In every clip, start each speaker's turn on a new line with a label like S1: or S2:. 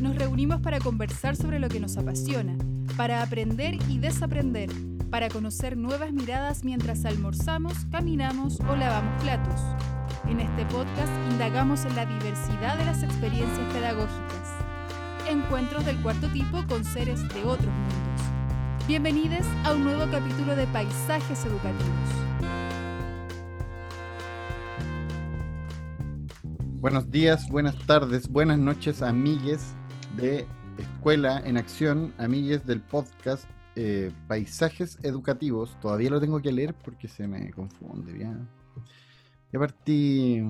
S1: nos reunimos para conversar sobre lo que nos apasiona, para aprender y desaprender, para conocer nuevas miradas mientras almorzamos, caminamos o lavamos platos. En este podcast indagamos en la diversidad de las experiencias pedagógicas. Encuentros del cuarto tipo con seres de otros mundos. Bienvenidos a un nuevo capítulo de Paisajes Educativos.
S2: Buenos días, buenas tardes, buenas noches, amigues de Escuela en Acción, amigues del podcast eh, Paisajes Educativos. Todavía lo tengo que leer porque se me confunde. bien. Ya partí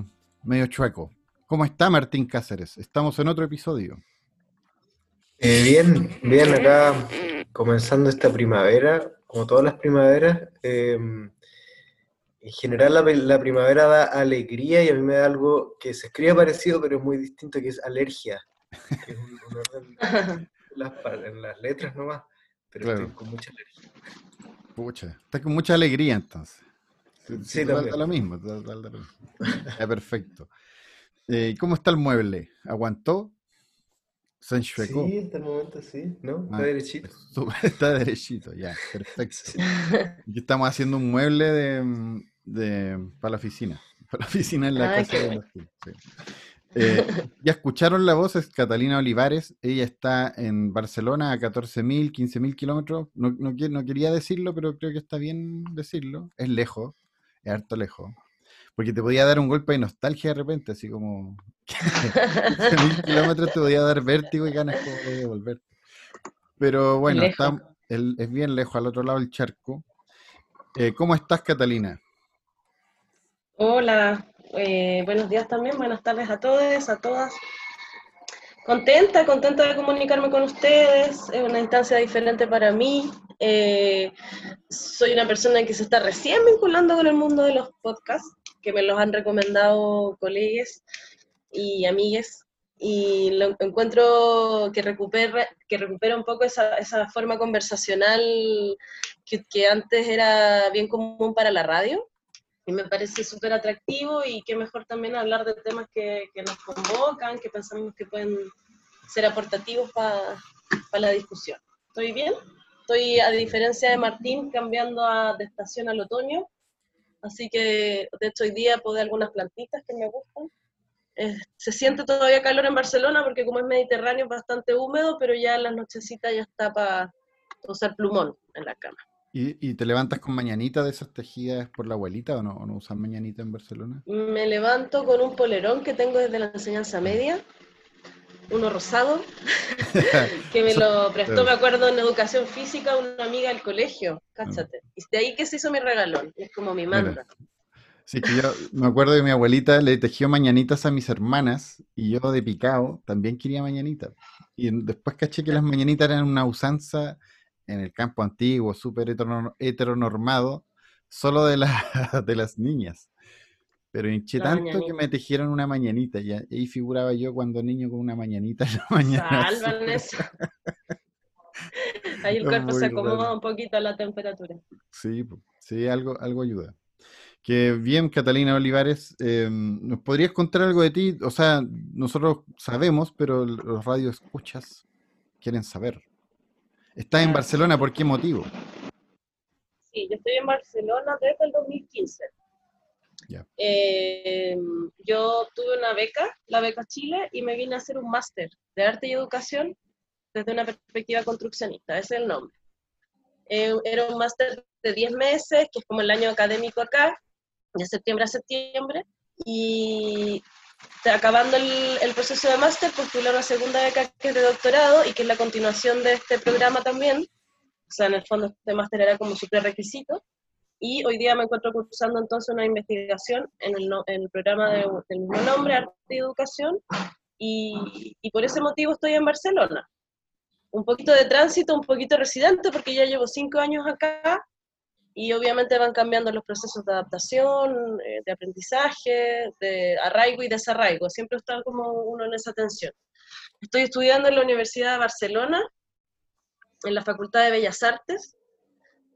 S2: medio chueco. ¿Cómo está Martín Cáceres? Estamos en otro episodio.
S3: Eh, bien, bien, acá comenzando esta primavera, como todas las primaveras. Em, en general la, primavera da alegría y a mí me da algo que se escribe parecido pero es muy distinto, que es alergia. Que es un, orden en las letras nomás, pero estoy con mucha alergia.
S2: Pucha, estás con mucha alegría entonces.
S3: Sí, también.
S2: lo mismo. Ya, perfecto. Eh, ¿Cómo está el mueble? ¿Aguantó?
S3: ¿Se enchuecó? Sí, hasta el momento sí, ¿no? Está ah, derechito.
S2: Está derechito, ya, perfecto. Aquí estamos haciendo un mueble de, de, para la oficina. Para la oficina en la casa de los eh, ya escucharon la voz, es Catalina Olivares. Ella está en Barcelona a 14.000, 15.000 kilómetros. No, no, no, quería decirlo, pero creo que está bien decirlo. Es lejos, es harto lejos. Porque te podía dar un golpe de nostalgia de repente, así como 15.000 kilómetros te podía dar vértigo y ganas de volver. Pero bueno, está, es bien lejos, al otro lado del charco. Eh, ¿Cómo estás, Catalina?
S4: Hola, eh, buenos días también, buenas tardes a todos, a todas. Contenta, contenta de comunicarme con ustedes, es una instancia diferente para mí. Eh, soy una persona que se está recién vinculando con el mundo de los podcasts, que me los han recomendado colegas y amigues, y lo encuentro que recupera, que un poco esa, forma conversacional que antes era bien común para la radio y me parece súper atractivo y qué mejor también hablar de temas que, nos convocan, que pensamos que pueden ser aportativos para la discusión. ¿Estoy bien? Estoy, a diferencia de Martín, cambiando a, de estación al otoño, así que de hecho hoy día podé algunas plantitas que me gustan. Se siente todavía calor en Barcelona porque como es mediterráneo es bastante húmedo, pero ya en las nochecitas ya está para usar plumón en la cama.
S2: ¿Y, te levantas con mañanita de esas tejidas por la abuelita o no, o no usan mañanita en Barcelona?
S4: Me levanto con un polerón que tengo desde la enseñanza media, uno rosado, que me lo prestó, me acuerdo, en educación física una amiga del colegio, cáchate. Y de ahí que se hizo mi regalón, es como mi manda.
S2: Sí, que yo me acuerdo que mi abuelita le tejió mañanitas a mis hermanas y yo de picado también quería mañanitas. Y después caché que las mañanitas eran una usanza en el campo antiguo, súper heteronormado, solo de, la, de las niñas. Pero hinché tanto que me tejieron una mañanita. Y ahí figuraba yo cuando niño con una mañanita en la mañana.
S4: Salvan eso. Ahí el cuerpo se acomoda un poquito a la temperatura.
S2: Sí, sí, algo, algo ayuda. Que bien, Catalina Olivares, em, ¿nos podrías contar algo de ti? O sea, nosotros sabemos, pero los radios escuchas quieren saber. ¿Estás en Barcelona por qué motivo?
S4: Sí, yo estoy en Barcelona desde el 2015. Eh, yo tuve una beca, la beca Chile, y me vine a hacer un máster de arte y educación desde una perspectiva construccionista, ese es el nombre. Eh, era un máster de 10 meses, que es como el año académico acá, de septiembre a septiembre, y acabando el, proceso de máster, postulé una segunda beca que es de doctorado y que es la continuación de este programa también. O sea, en el fondo este máster era como su prerequisito. Y hoy día me encuentro cursando entonces una investigación en el, programa de, del mismo nombre, Arte y Educación, y, y, por ese motivo estoy en Barcelona. Un poquito de tránsito, un poquito residente, porque ya llevo cinco años acá, y obviamente van cambiando los procesos de adaptación, eh, de aprendizaje, de arraigo y desarraigo. Siempre está como uno en esa tensión. Estoy estudiando en la Universidad de Barcelona, en la Facultad de Bellas Artes,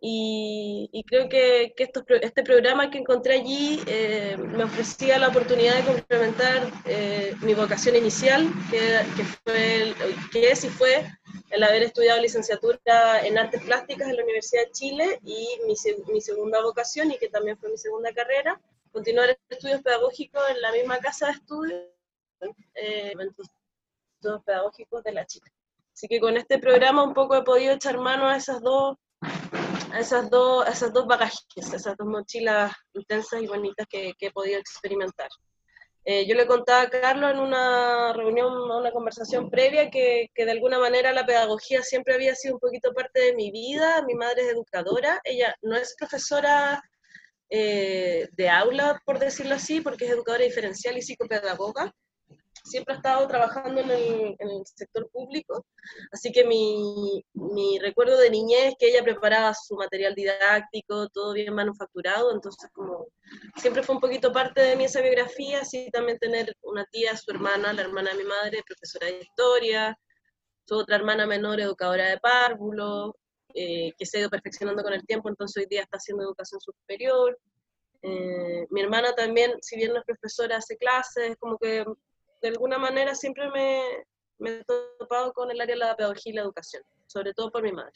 S4: y, creo que, que este programa que encontré allí eh, me ofrecía la oportunidad de complementar eh, mi vocación inicial, que, que, fue, que es y fue el haber estudiado licenciatura en artes plásticas en la Universidad de Chile y mi, mi segunda vocación y que también fue mi segunda carrera, continuar estudios pedagógicos en la misma casa de estudios, eh, estudios pedagógicos de la Chile. Así que con este programa un poco he podido echar mano a esas dos esas dos, esas dos bagajes, esas dos mochilas intensas y bonitas que, he podido experimentar. Eh, yo le contaba a Carlos en una reunión, una conversación previa, que, que, de alguna manera la pedagogía siempre había sido un poquito parte de mi vida. Mi madre es educadora, ella no es profesora eh, de aula, por decirlo así, porque es educadora diferencial y psicopedagoga, siempre he estado trabajando en el, sector público, así que mi, mi, recuerdo de niñez es que ella preparaba su material didáctico, todo bien manufacturado, entonces como siempre fue un poquito parte de mi esa biografía, así también tener una tía, su hermana, la hermana de mi madre, profesora de historia, su otra hermana menor, educadora de párvulo, eh, que se ha ido perfeccionando con el tiempo, entonces hoy día está haciendo educación superior. Eh, mi hermana también, si bien no es profesora, hace clases, como que de alguna manera siempre me, me he topado con el área de la pedagogía y la educación, sobre todo por mi madre.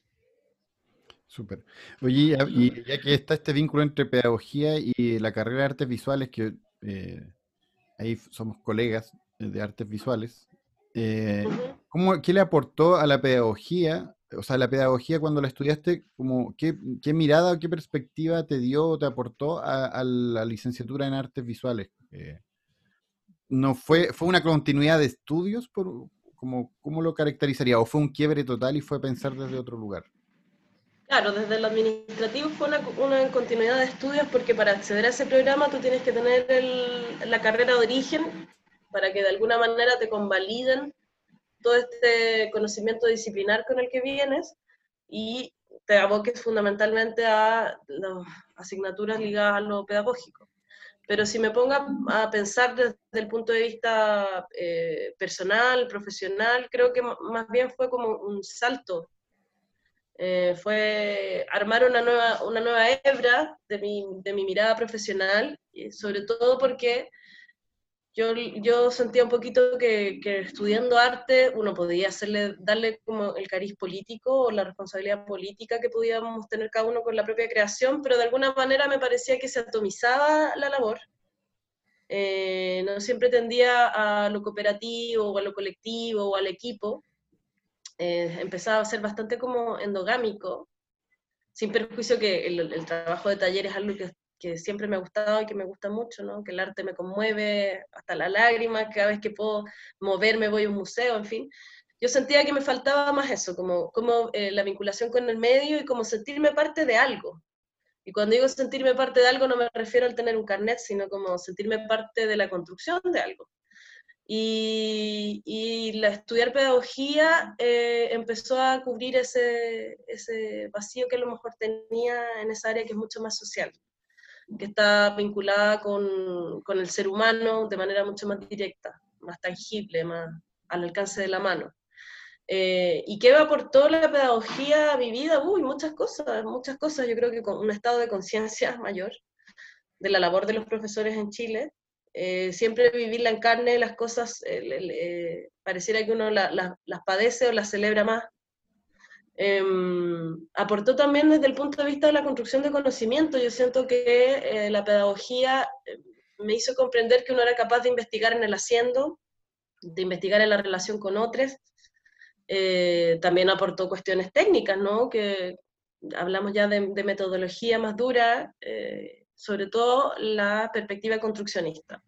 S2: Súper. Oye, y ya que está este vínculo entre pedagogía y la carrera de artes visuales, que eh, ahí somos colegas de artes visuales, eh, ¿qué le aportó a la pedagogía? O sea, la pedagogía cuando la estudiaste, como, ¿qué, mirada o qué perspectiva te dio o te aportó a, la licenciatura en artes visuales? Eh, no fue, fue una continuidad de estudios, por, como, ¿cómo lo caracterizaría? ¿O fue un quiebre total y fue pensar desde otro lugar?
S4: Claro, desde lo administrativo fue una, continuidad de estudios porque para acceder a ese programa tú tienes que tener la carrera de origen para que de alguna manera te convaliden todo este conocimiento disciplinar con el que vienes y te aboques fundamentalmente a las asignaturas ligadas a lo pedagógico. Pero si me pongo a pensar desde el punto de vista eh, personal, profesional, creo que más bien fue como un salto. Eh, fue armar una nueva, una nueva hebra de mi, de mi mirada profesional, sobre todo porque yo, yo sentía un poquito que, que, estudiando arte uno podía hacerle, darle como el cariz político o la responsabilidad política que podíamos tener cada uno con la propia creación, pero de alguna manera me parecía que se atomizaba la labor. Eh, no siempre tendía a lo cooperativo o a lo colectivo o al equipo. Eh, empezaba a ser bastante como endogámico, sin perjuicio que el, el trabajo de taller es algo que que siempre me ha gustado y que me gusta mucho, ¿no? que el arte me conmueve hasta la lágrima, cada vez que puedo moverme voy a un museo, en fin. Yo sentía que me faltaba más eso, como, como eh, la vinculación con el medio y como sentirme parte de algo. Y cuando digo sentirme parte de algo no me refiero al tener un carnet, sino como sentirme parte de la construcción de algo. Y, la estudiar pedagogía eh, empezó a cubrir ese, ese vacío que a lo mejor tenía en esa área que es mucho más social que está vinculada con, con, el ser humano de manera mucho más directa, más tangible, más al alcance de la mano. Eh, ¿Y qué aportó la pedagogía vivida? Uy, muchas cosas, muchas cosas. Yo creo que con un estado de conciencia mayor de la labor de los profesores en Chile. Eh, siempre vivirla en carne, las cosas, eh, pareciera que uno las padece o las celebra más Em, aportó también desde el punto de vista de la construcción de conocimiento. Yo siento que eh, la pedagogía eh, me hizo comprender que uno era capaz de investigar en el haciendo, de investigar en la relación con otros. Eh, también aportó cuestiones técnicas, ¿no? Que hablamos ya de, de metodología más dura, sobre todo la perspectiva construccionista.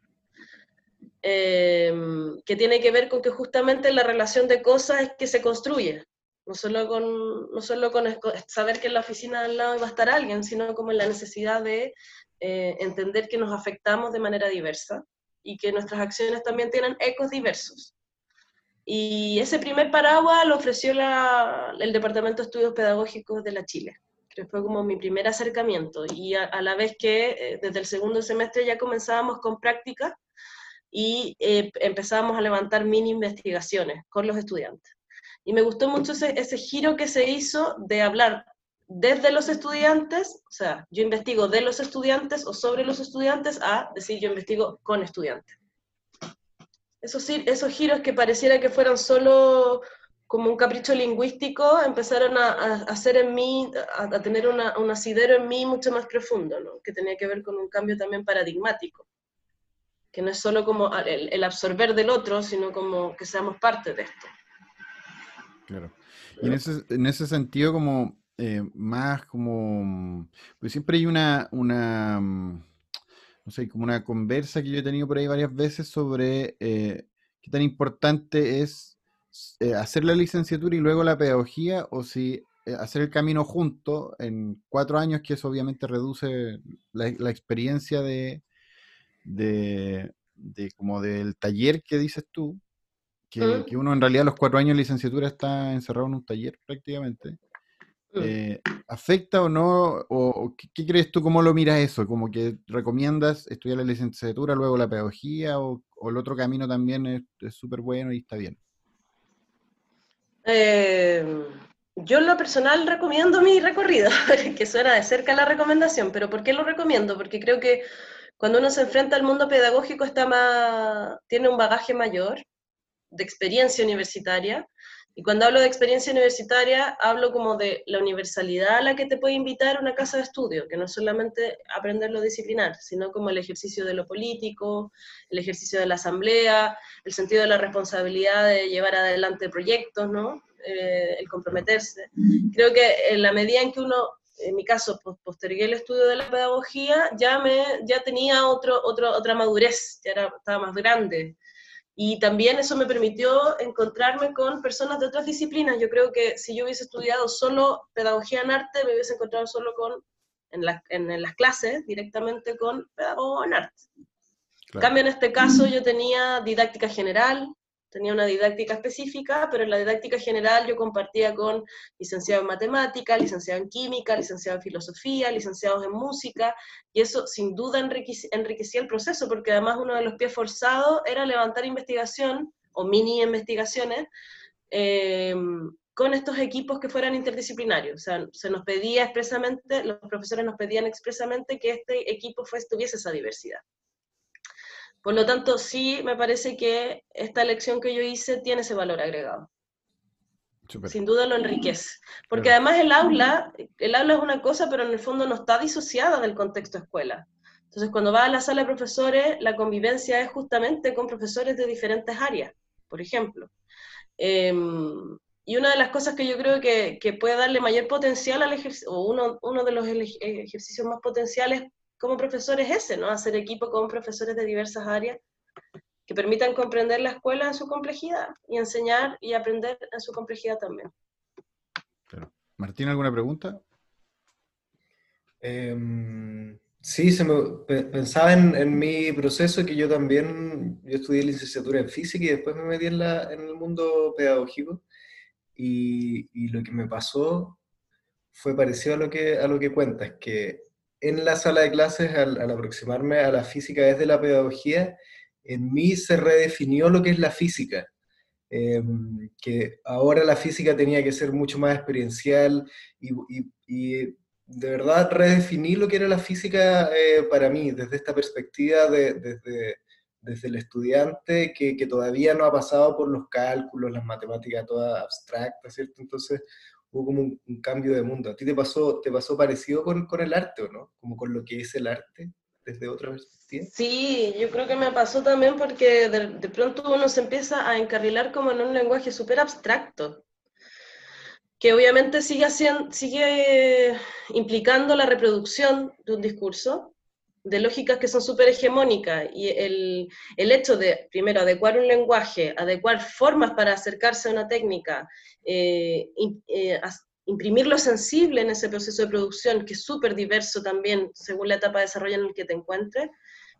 S4: Em, que tiene que ver con que justamente la relación de cosas es que se construye, no solo con, no solo con saber que en la oficina al lado va a estar alguien, sino como en la necesidad de eh, entender que nos afectamos de manera diversa y que nuestras acciones también tienen ecos diversos. Y ese primer paraguas lo ofreció el Departamento de Estudios Pedagógicos de la Chile, que fue como mi primer acercamiento. Y a, la vez que eh, desde el segundo semestre ya comenzábamos con prácticas y eh, empezábamos a levantar mini investigaciones con los estudiantes. Y me gustó mucho ese, ese, giro que se hizo de hablar desde los estudiantes, o sea, yo investigo de los estudiantes o sobre los estudiantes, a decir yo investigo con estudiantes. Esos, esos giros que pareciera que fueran solo como un capricho lingüístico, empezaron a, hacer en mí, a, tener un asidero en mí mucho más profundo, ¿no? que tenía que ver con un cambio también paradigmático, que no es solo como el, el absorber del otro, sino como que seamos parte de esto.
S2: Claro. Y en ese, en ese sentido, como eh, más como, pues siempre hay una, una, mm, no sé, como una conversa que yo he tenido por ahí varias veces sobre eh, qué tan importante es eh, hacer la licenciatura y luego la pedagogía, o si hacer el camino junto en cuatro años, que eso obviamente reduce la, experiencia de, de, como del taller que dices tú, que, que, uno en realidad los cuatro años de licenciatura está encerrado en un taller prácticamente. Mm. Eh, ¿Afecta o no? ¿O, qué, crees tú? ¿Cómo lo miras eso? ¿Como que recomiendas estudiar la licenciatura, luego la pedagogía? ¿O, el otro camino también es súper bueno y está bien?
S4: Eh, yo en lo personal recomiendo mi recorrido, que suena de cerca la recomendación, pero ¿por qué lo recomiendo? Porque creo que cuando uno se enfrenta al mundo pedagógico está más, tiene un bagaje mayor de experiencia universitaria, y cuando hablo de experiencia universitaria, hablo como de la universalidad a la que te puede invitar una casa de estudio, que no es solamente aprender lo disciplinar, sino como el ejercicio de lo político, el ejercicio de la asamblea, el sentido de la responsabilidad de llevar adelante proyectos, ¿no? Eh, el comprometerse. Creo que en la medida en que uno, en mi caso, postergué el estudio de la pedagogía, ya, me, ya tenía otro, otro, otra madurez, ya era, estaba más grande, y también eso me permitió encontrarme con personas de otras disciplinas. Yo creo que si yo hubiese estudiado solo pedagogía en arte, me hubiese encontrado solo con, en, en, las clases, directamente con pedagogo en arte. En cambio, en este caso yo tenía didáctica general, tenía una didáctica específica, pero en la didáctica general yo compartía con licenciados en matemática, licenciados en química, licenciados en filosofía, licenciados en música, y eso sin duda enriquecía el proceso, porque además uno de los pies forzados era levantar investigación o mini investigaciones em, con estos equipos que fueran interdisciplinarios. O sea, se nos pedía expresamente, los profesores nos pedían expresamente que este equipo tuviese esa diversidad. Por lo tanto, sí me parece que esta elección que yo hice tiene ese valor agregado. Sin duda lo enriquece. Porque además el aula, el aula es una cosa, pero en el fondo no está disociada del contexto escuela. Entonces, cuando va a la sala de profesores, la convivencia es justamente con profesores de diferentes áreas, por ejemplo. Em, y una de las cosas que yo creo que, que puede darle mayor potencial al ejercicio, o uno, uno de los ejercicios más potenciales como profesor es ese, ¿no? Hacer equipo con profesores de diversas áreas que permitan comprender la escuela en su complejidad y enseñar y aprender en su complejidad también.
S2: Martín, ¿alguna pregunta?
S3: Em, sí, se me, pensaba en, mi proceso que yo también, yo estudié licenciatura en física y después me metí en, la, en el mundo pedagógico y, y, lo que me pasó fue parecido a lo que, a lo que cuentas, que en la sala de clases, al, aproximarme a la física desde la pedagogía, en mí se redefinió lo que es la física. Em, que ahora la física tenía que ser mucho más experiencial y, de verdad redefiní lo que era la física eh, para mí, desde esta perspectiva de, desde, desde el estudiante que, que, todavía no ha pasado por los cálculos, las matemáticas todas abstractas, ¿cierto? Entonces, hubo como un, cambio de mundo. ¿A ti te pasó, te pasó parecido con, con, el arte o no? Como con lo que es el arte desde otra perspectiva.
S4: Sí, yo creo que me pasó también porque de, de pronto uno se empieza a encarrilar como en un lenguaje súper abstracto, que obviamente sigue, haciendo, sigue implicando la reproducción de un discurso, de lógicas que son súper hegemónicas y el, el, hecho de, primero, adecuar un lenguaje, adecuar formas para acercarse a una técnica, eh, eh, imprimir lo sensible en ese proceso de producción, que es súper diverso también según la etapa de desarrollo en el que te encuentres,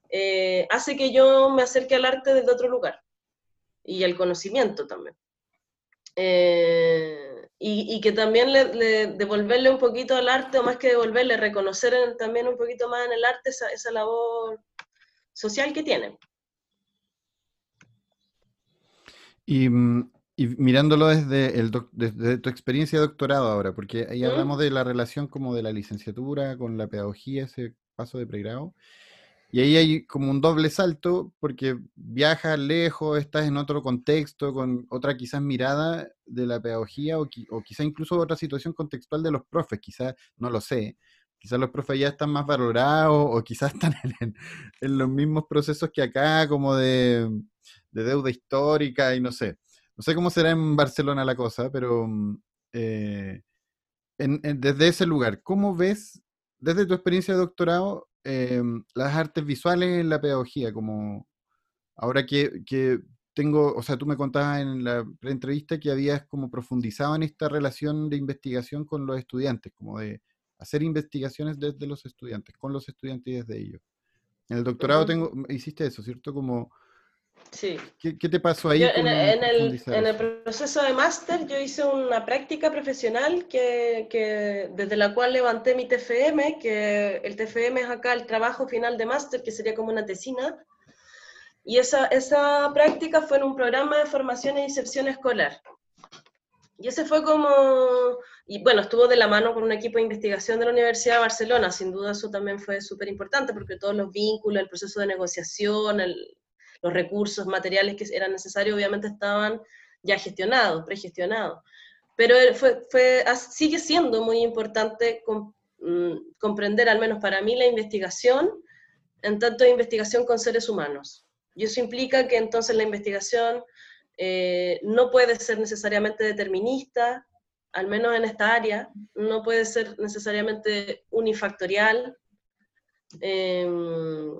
S4: eh, hace que yo me acerque al arte desde otro lugar y al conocimiento también. Y, que también le, devolverle un poquito al arte, o más que devolverle, reconocer también un poquito más en el arte esa, esa labor social que tiene.
S2: Y, mm, Y mirándolo desde, el desde tu experiencia de doctorado ahora, porque ahí hablamos de la relación como de la licenciatura con la pedagogía, ese paso de pregrado. Y ahí hay como un doble salto, porque viajas lejos, estás en otro contexto, con otra quizás mirada de la pedagogía, o, o quizás incluso otra situación contextual de los profes, quizás, no lo sé, quizás los profes ya están más valorados, o quizás están en, en los mismos procesos que acá, como de, de deuda histórica, y no sé. No sé cómo será en Barcelona la cosa, pero mm, eh, desde ese lugar, ¿cómo ves, desde tu experiencia de doctorado, em, las artes visuales en la pedagogía? Como ahora que, tengo, o sea, tú me contabas en la entrevista que habías como profundizado en esta relación de investigación con los estudiantes, como de hacer investigaciones desde los estudiantes, con los estudiantes y desde ellos. En el doctorado tengo, hiciste eso, ¿cierto? Como
S4: Sí.
S2: ¿Qué, te pasó ahí?
S4: en, el, en, el, proceso de máster yo hice una práctica profesional que, que, desde la cual levanté mi TFM, que el TFM es acá el trabajo final de máster, que sería como una tesina. Y esa, esa práctica fue en un programa de formación e inserción escolar. Y ese fue como, y bueno, estuvo de la mano con un equipo de investigación de la Universidad de Barcelona, sin duda eso también fue súper importante, porque todos los vínculos, el proceso de negociación, el, los recursos materiales que eran necesarios obviamente estaban ya gestionados, pregestionados. Pero fue, fue, sigue siendo muy importante mm, comprender, al menos para mí, la investigación, en tanto investigación con seres humanos. Y eso implica que entonces la investigación eh, no puede ser necesariamente determinista, al menos en esta área, no puede ser necesariamente unifactorial. Em,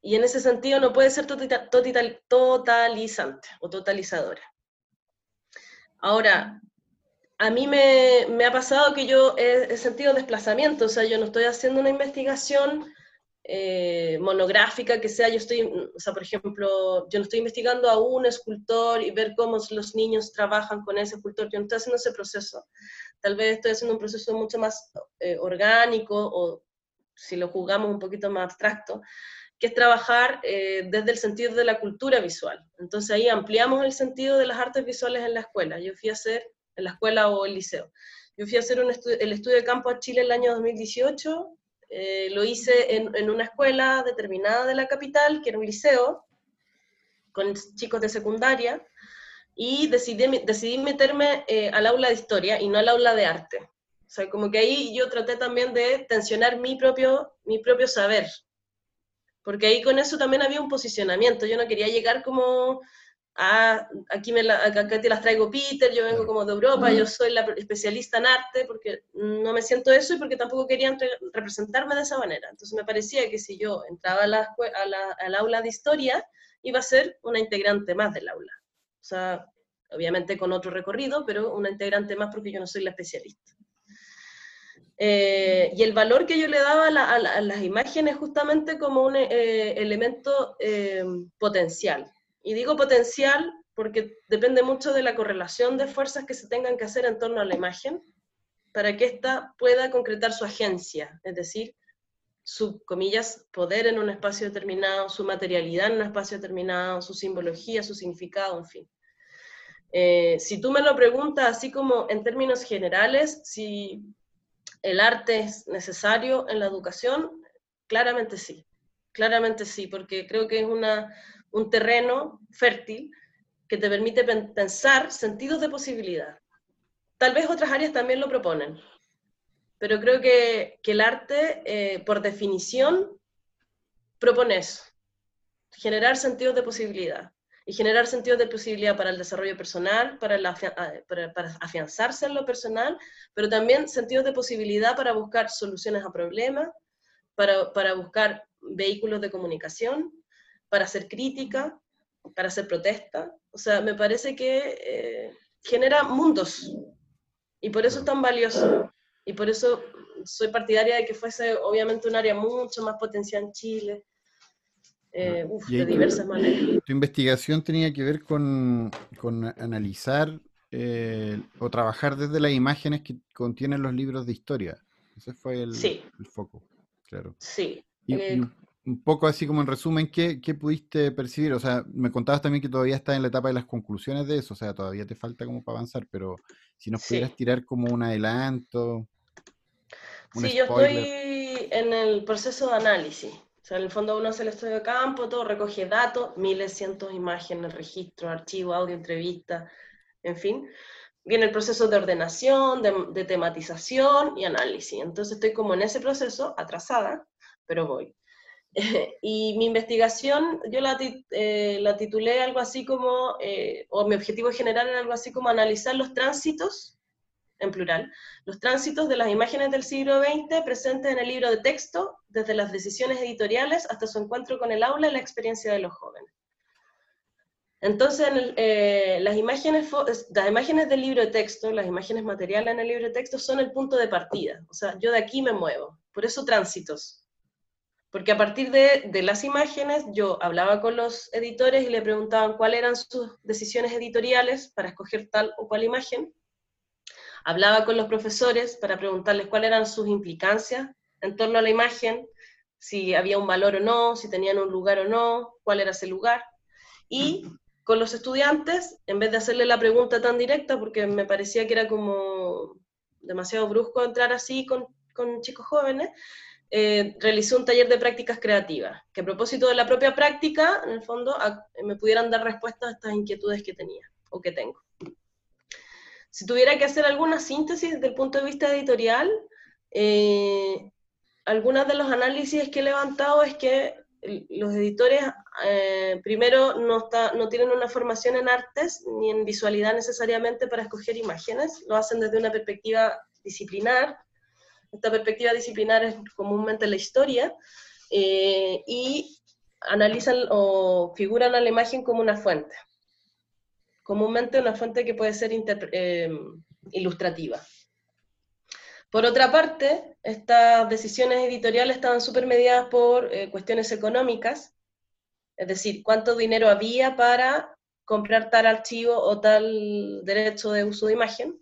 S4: y en ese sentido no puede ser totalizante o totalizadora. Ahora, a mí me, ha pasado que yo he, sentido desplazamiento, o sea, yo no estoy haciendo una investigación eh, monográfica que sea, yo estoy, o sea, por ejemplo, yo no estoy investigando a un escultor y ver cómo los niños trabajan con ese escultor, yo no estoy haciendo ese proceso. Tal vez estoy haciendo un proceso mucho más eh, orgánico o si lo jugamos un poquito más abstracto, que es trabajar eh, desde el sentido de la cultura visual. Entonces ahí ampliamos el sentido de las artes visuales en la escuela. Yo fui a hacer, en la escuela o el liceo, yo fui a hacer el estudio de campo a Chile el año 2018, eh, lo hice en, una escuela determinada de la capital, que era un liceo, con chicos de secundaria, y decidí, decidí meterme eh, al aula de historia y no al aula de arte. O sea, como que ahí yo traté también de tensionar mi propio, mi propio saber, porque ahí con eso también había un posicionamiento. Yo no quería llegar como a, aquí, me acá te las traigo Peter, yo vengo como de Europa, yo soy la especialista en arte, porque no me siento eso y porque tampoco quería representarme de esa manera. Entonces me parecía que si yo entraba a la, al aula de historia, iba a ser una integrante más del aula. O sea, obviamente con otro recorrido, pero una integrante más porque yo no soy la especialista. Eh, y el valor que yo le daba a, las imágenes justamente como un eh, elemento eh, potencial. Y digo potencial porque depende mucho de la correlación de fuerzas que se tengan que hacer en torno a la imagen para que ésta pueda concretar su agencia, es decir, su, comillas, poder en un espacio determinado, su materialidad en un espacio determinado, su simbología, su significado, en fin. si tú me lo preguntas así como en términos generales, si ¿El arte es necesario en la educación? Claramente sí, claramente sí, porque creo que es una, un terreno fértil que te permite pensar sentidos de posibilidad. Tal vez otras áreas también lo proponen, pero creo que, que el arte, eh, por definición, propone eso, generar sentidos de posibilidad y generar sentidos de posibilidad para el desarrollo personal, para, para, afianzarse en lo personal, pero también sentidos de posibilidad para buscar soluciones a problemas, para, para buscar vehículos de comunicación, para hacer crítica, para hacer protesta. O sea, me parece que eh, genera mundos y por eso es tan valioso. Y por eso soy partidaria de que fuese obviamente un área mucho más potencial en Chile, eh, de diversas maneras.
S2: Tu investigación tenía que ver con, analizar eh, o trabajar desde las imágenes que contienen los libros de historia. Ese fue el, foco, claro.
S4: Sí.
S2: Y, un poco así como en resumen, ¿qué, ¿qué, pudiste percibir? O sea, me contabas también que todavía estás en la etapa de las conclusiones de eso, o sea, todavía te falta como para avanzar, pero si nos pudieras tirar como un adelanto.
S4: sí, yo estoy en el proceso de análisis. Sea, en el fondo uno hace el estudio de campo, todo recoge datos, miles, cientos de imágenes, registro, archivo, audio, entrevista, en fin. Viene el proceso de ordenación, de, de tematización y análisis. Entonces estoy como en ese proceso, atrasada, pero voy. y mi investigación, yo la, eh, la, titulé algo así como, eh, o mi objetivo general era algo así como analizar los tránsitos, en plural, los tránsitos de las imágenes del siglo XX presentes en el libro de texto, desde las decisiones editoriales hasta su encuentro con el aula y la experiencia de los jóvenes. Entonces, eh, las, imágenes, las imágenes del libro de texto, las imágenes materiales en el libro de texto son el punto de partida. O sea, yo de aquí me muevo. Por eso tránsitos, porque a partir de, las imágenes yo hablaba con los editores y le preguntaban cuáles eran sus decisiones editoriales para escoger tal o cual imagen. Hablaba con los profesores para preguntarles cuáles eran sus implicancias en torno a la imagen, si había un valor o no, si tenían un lugar o no, cuál era ese lugar. Y con los estudiantes, en vez de hacerle la pregunta tan directa, porque me parecía que era como demasiado brusco entrar así con, con chicos jóvenes, eh, realicé un taller de prácticas creativas, que a propósito de la propia práctica, en el fondo, me pudieran dar respuestas a estas inquietudes que tenía o que tengo. Si tuviera que hacer alguna síntesis desde el punto de vista editorial, eh, algunos de los análisis que he levantado es que los editores, eh, primero, no, tienen una formación en artes ni en visualidad necesariamente para escoger imágenes, lo hacen desde una perspectiva disciplinar, esta perspectiva disciplinar es comúnmente la historia, eh, y analizan o figuran a la imagen como una fuente. Comúnmente una fuente que puede ser eh, ilustrativa. Por otra parte, estas decisiones editoriales estaban súper mediadas por eh, cuestiones económicas, es decir, cuánto dinero había para comprar tal archivo o tal derecho de uso de imagen,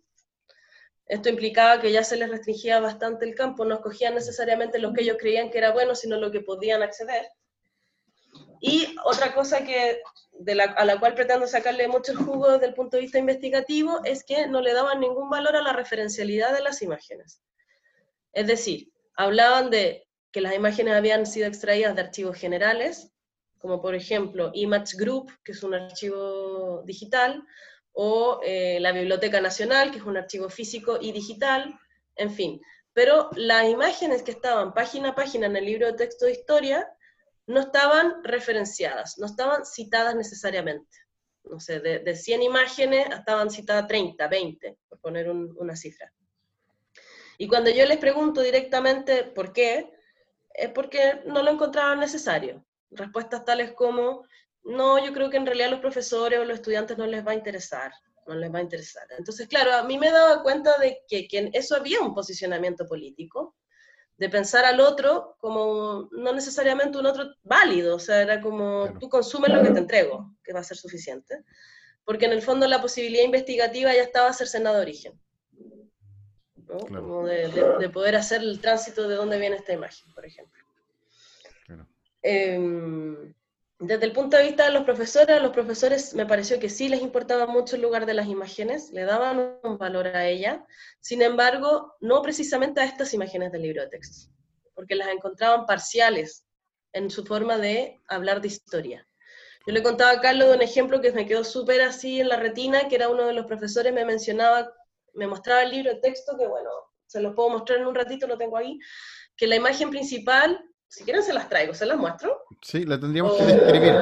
S4: esto implicaba que ya se les restringía bastante el campo, no escogían necesariamente lo que ellos creían que era bueno, sino lo que podían acceder. Y otra cosa que, de la, a la cual pretendo sacarle mucho jugo desde el punto de vista investigativo es que no le daban ningún valor a la referencialidad de las imágenes. Es decir, hablaban de que las imágenes habían sido extraídas de archivos generales, como por ejemplo Image Group, que es un archivo digital, o eh, la Biblioteca Nacional, que es un archivo físico y digital, en fin. Pero las imágenes que estaban página a página en el libro de texto de historia no estaban referenciadas, no estaban citadas necesariamente. No sé, de, 100 imágenes estaban citadas 30, 20, por poner una cifra. Y cuando yo les pregunto directamente por qué, es porque no lo encontraban necesario. Respuestas tales como, no, yo creo que en realidad los profesores o los estudiantes no les va a interesar, no les va a interesar. Entonces, claro, a mí me daba cuenta de que, en eso había un posicionamiento político, de pensar al otro como no necesariamente un otro válido, o sea, era como tú consumes lo que te entrego, que va a ser suficiente, porque en el fondo la posibilidad investigativa ya estaba cercenada de origen, ¿no? como de, poder hacer el tránsito de dónde viene esta imagen, por ejemplo. Claro. Em, desde el punto de vista de los profesores, a los profesores me pareció que sí les importaba mucho el lugar de las imágenes, le daban un valor a ella, sin embargo, no precisamente a estas imágenes del libro de texto, porque las encontraban parciales en su forma de hablar de historia. Yo le contaba a Carlos de un ejemplo que me quedó súper así en la retina, que era uno de los profesores, me mencionaba, me mostraba el libro de texto, que bueno, se los puedo mostrar en un ratito, lo tengo ahí, que la imagen principal si quieren se las traigo, ¿se las muestro?
S2: Sí, la tendríamos que describir.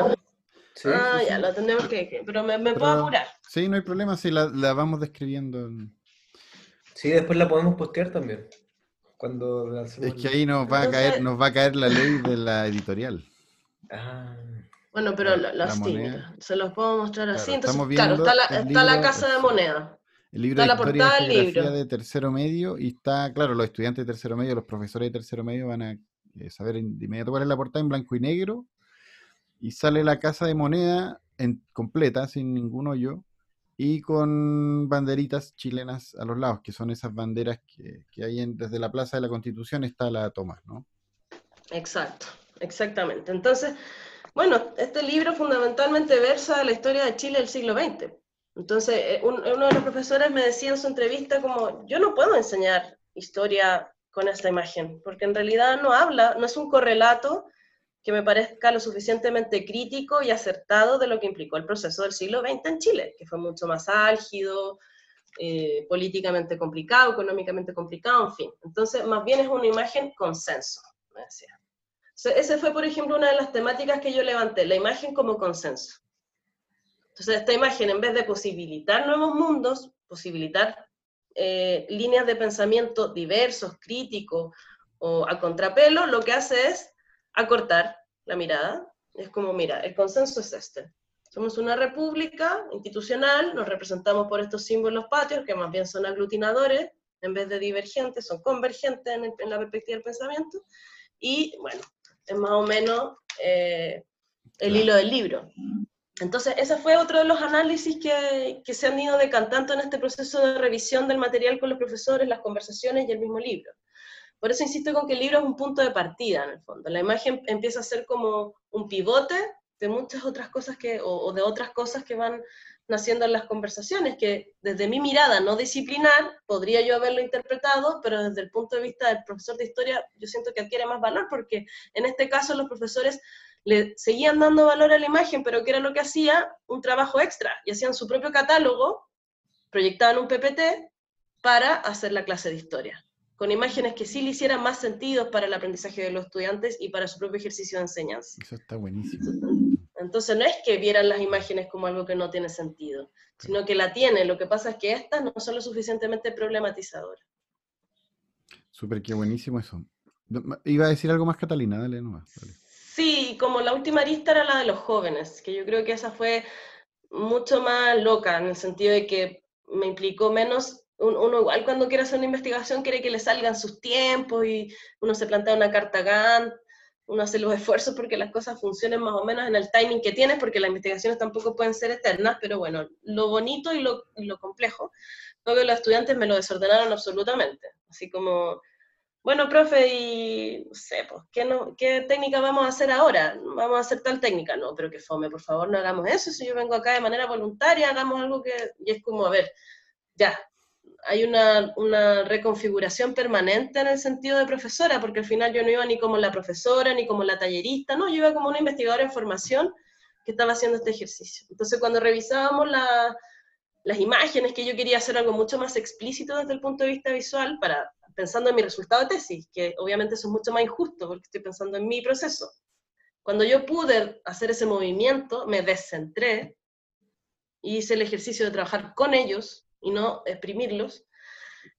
S4: ah, ya, la tendríamos que... Pero me, puedo apurar.
S2: Sí, no hay problema, si la, vamos describiendo.
S3: Sí, después la podemos postear también. Cuando
S2: es que ahí nos va, a caer, nos va a caer la ley de la editorial.
S4: Ah. Bueno, pero las se los puedo mostrar así. Entonces, claro, está la, está la casa de moneda.
S2: El libro está de la portada del libro. de tercero medio y está, claro, los estudiantes de tercero medio, los profesores de tercero medio van a saber de inmediato cuál es la portada en blanco y negro, y sale la casa de moneda en, completa, sin ningún hoyo, y con banderitas chilenas a los lados, que son esas banderas que, hay desde la Plaza de la Constitución está la toma, ¿no?
S4: Exacto, exactamente. Entonces, bueno, este libro fundamentalmente versa la historia de Chile del siglo XX. Entonces, eh, uno de los profesores me decía en su entrevista como, yo no puedo enseñar historia con esta imagen, porque en realidad no habla, no es un correlato que me parezca lo suficientemente crítico y acertado de lo que implicó el proceso del siglo XX en Chile, que fue mucho más álgido, eh, políticamente complicado, económicamente complicado, en fin. Entonces, más bien es una imagen consenso, me ese fue, por ejemplo, una de las temáticas que yo levanté, la imagen como consenso. Entonces, esta imagen, en vez de posibilitar nuevos mundos, posibilitar eh, líneas de pensamiento diversos, críticos o a contrapelo, lo que hace es acortar la mirada. Es como, mira, el consenso es este. Somos una república institucional, nos representamos por estos símbolos patrios, que más bien son aglutinadores, en vez de divergentes, son convergentes en, la perspectiva del pensamiento. Y bueno, es más o menos eh, el hilo del libro. Entonces, ese fue otro de los análisis que, que, se han ido decantando en este proceso de revisión del material con los profesores, las conversaciones y el mismo libro. Por eso insisto con que el libro es un punto de partida, en el fondo. La imagen empieza a ser como un pivote de muchas otras cosas que, o, de otras cosas que van naciendo en las conversaciones, que desde mi mirada no disciplinar podría yo haberlo interpretado, pero desde el punto de vista del profesor de historia yo siento que adquiere más valor, porque en este caso los profesores le seguían dando valor a la imagen, pero ¿qué era lo que hacía? Un trabajo extra, y hacían su propio catálogo, proyectaban un PPT para hacer la clase de historia, con imágenes que sí le hicieran más sentido para el aprendizaje de los estudiantes y para su propio ejercicio de enseñanza.
S2: Eso está buenísimo.
S4: Entonces no es que vieran las imágenes como algo que no tiene sentido, sino que la tiene. Lo que pasa es que estas no son lo suficientemente problematizadoras.
S2: Súper, qué buenísimo eso. Iba a decir algo más, Catalina, dale nomás.
S4: Sí, como la última arista era la de los jóvenes, que yo creo que esa fue mucho más loca, en el sentido de que me implicó menos uno igual cuando quiere hacer una investigación quiere que le salgan sus tiempos y uno se plantea una carta Gantt uno hace los esfuerzos porque las cosas funcionen más o menos en el timing que tienes, porque las investigaciones tampoco pueden ser eternas, pero bueno, lo bonito y lo, complejo fue que los estudiantes me lo desordenaron absolutamente. Así como, bueno, profe, y no sé, pues, ¿qué, no, ¿qué técnica vamos a hacer ahora? Vamos a hacer tal técnica. No, pero que fome, por favor, no hagamos eso. Si yo vengo acá de manera voluntaria, hagamos algo que... Y es como, a ver, ya, hay una, una, reconfiguración permanente en el sentido de profesora, porque al final yo no iba ni como la profesora, ni como la tallerista, no, yo iba como una investigadora en formación que estaba haciendo este ejercicio. Entonces cuando revisábamos las imágenes, que yo quería hacer algo mucho más explícito desde el punto de vista visual, para, pensando en mi resultado de tesis, que obviamente eso es mucho más injusto, porque estoy pensando en mi proceso. Cuando yo pude hacer ese movimiento, me descentré, y hice el ejercicio de trabajar con ellos, y no exprimirlos,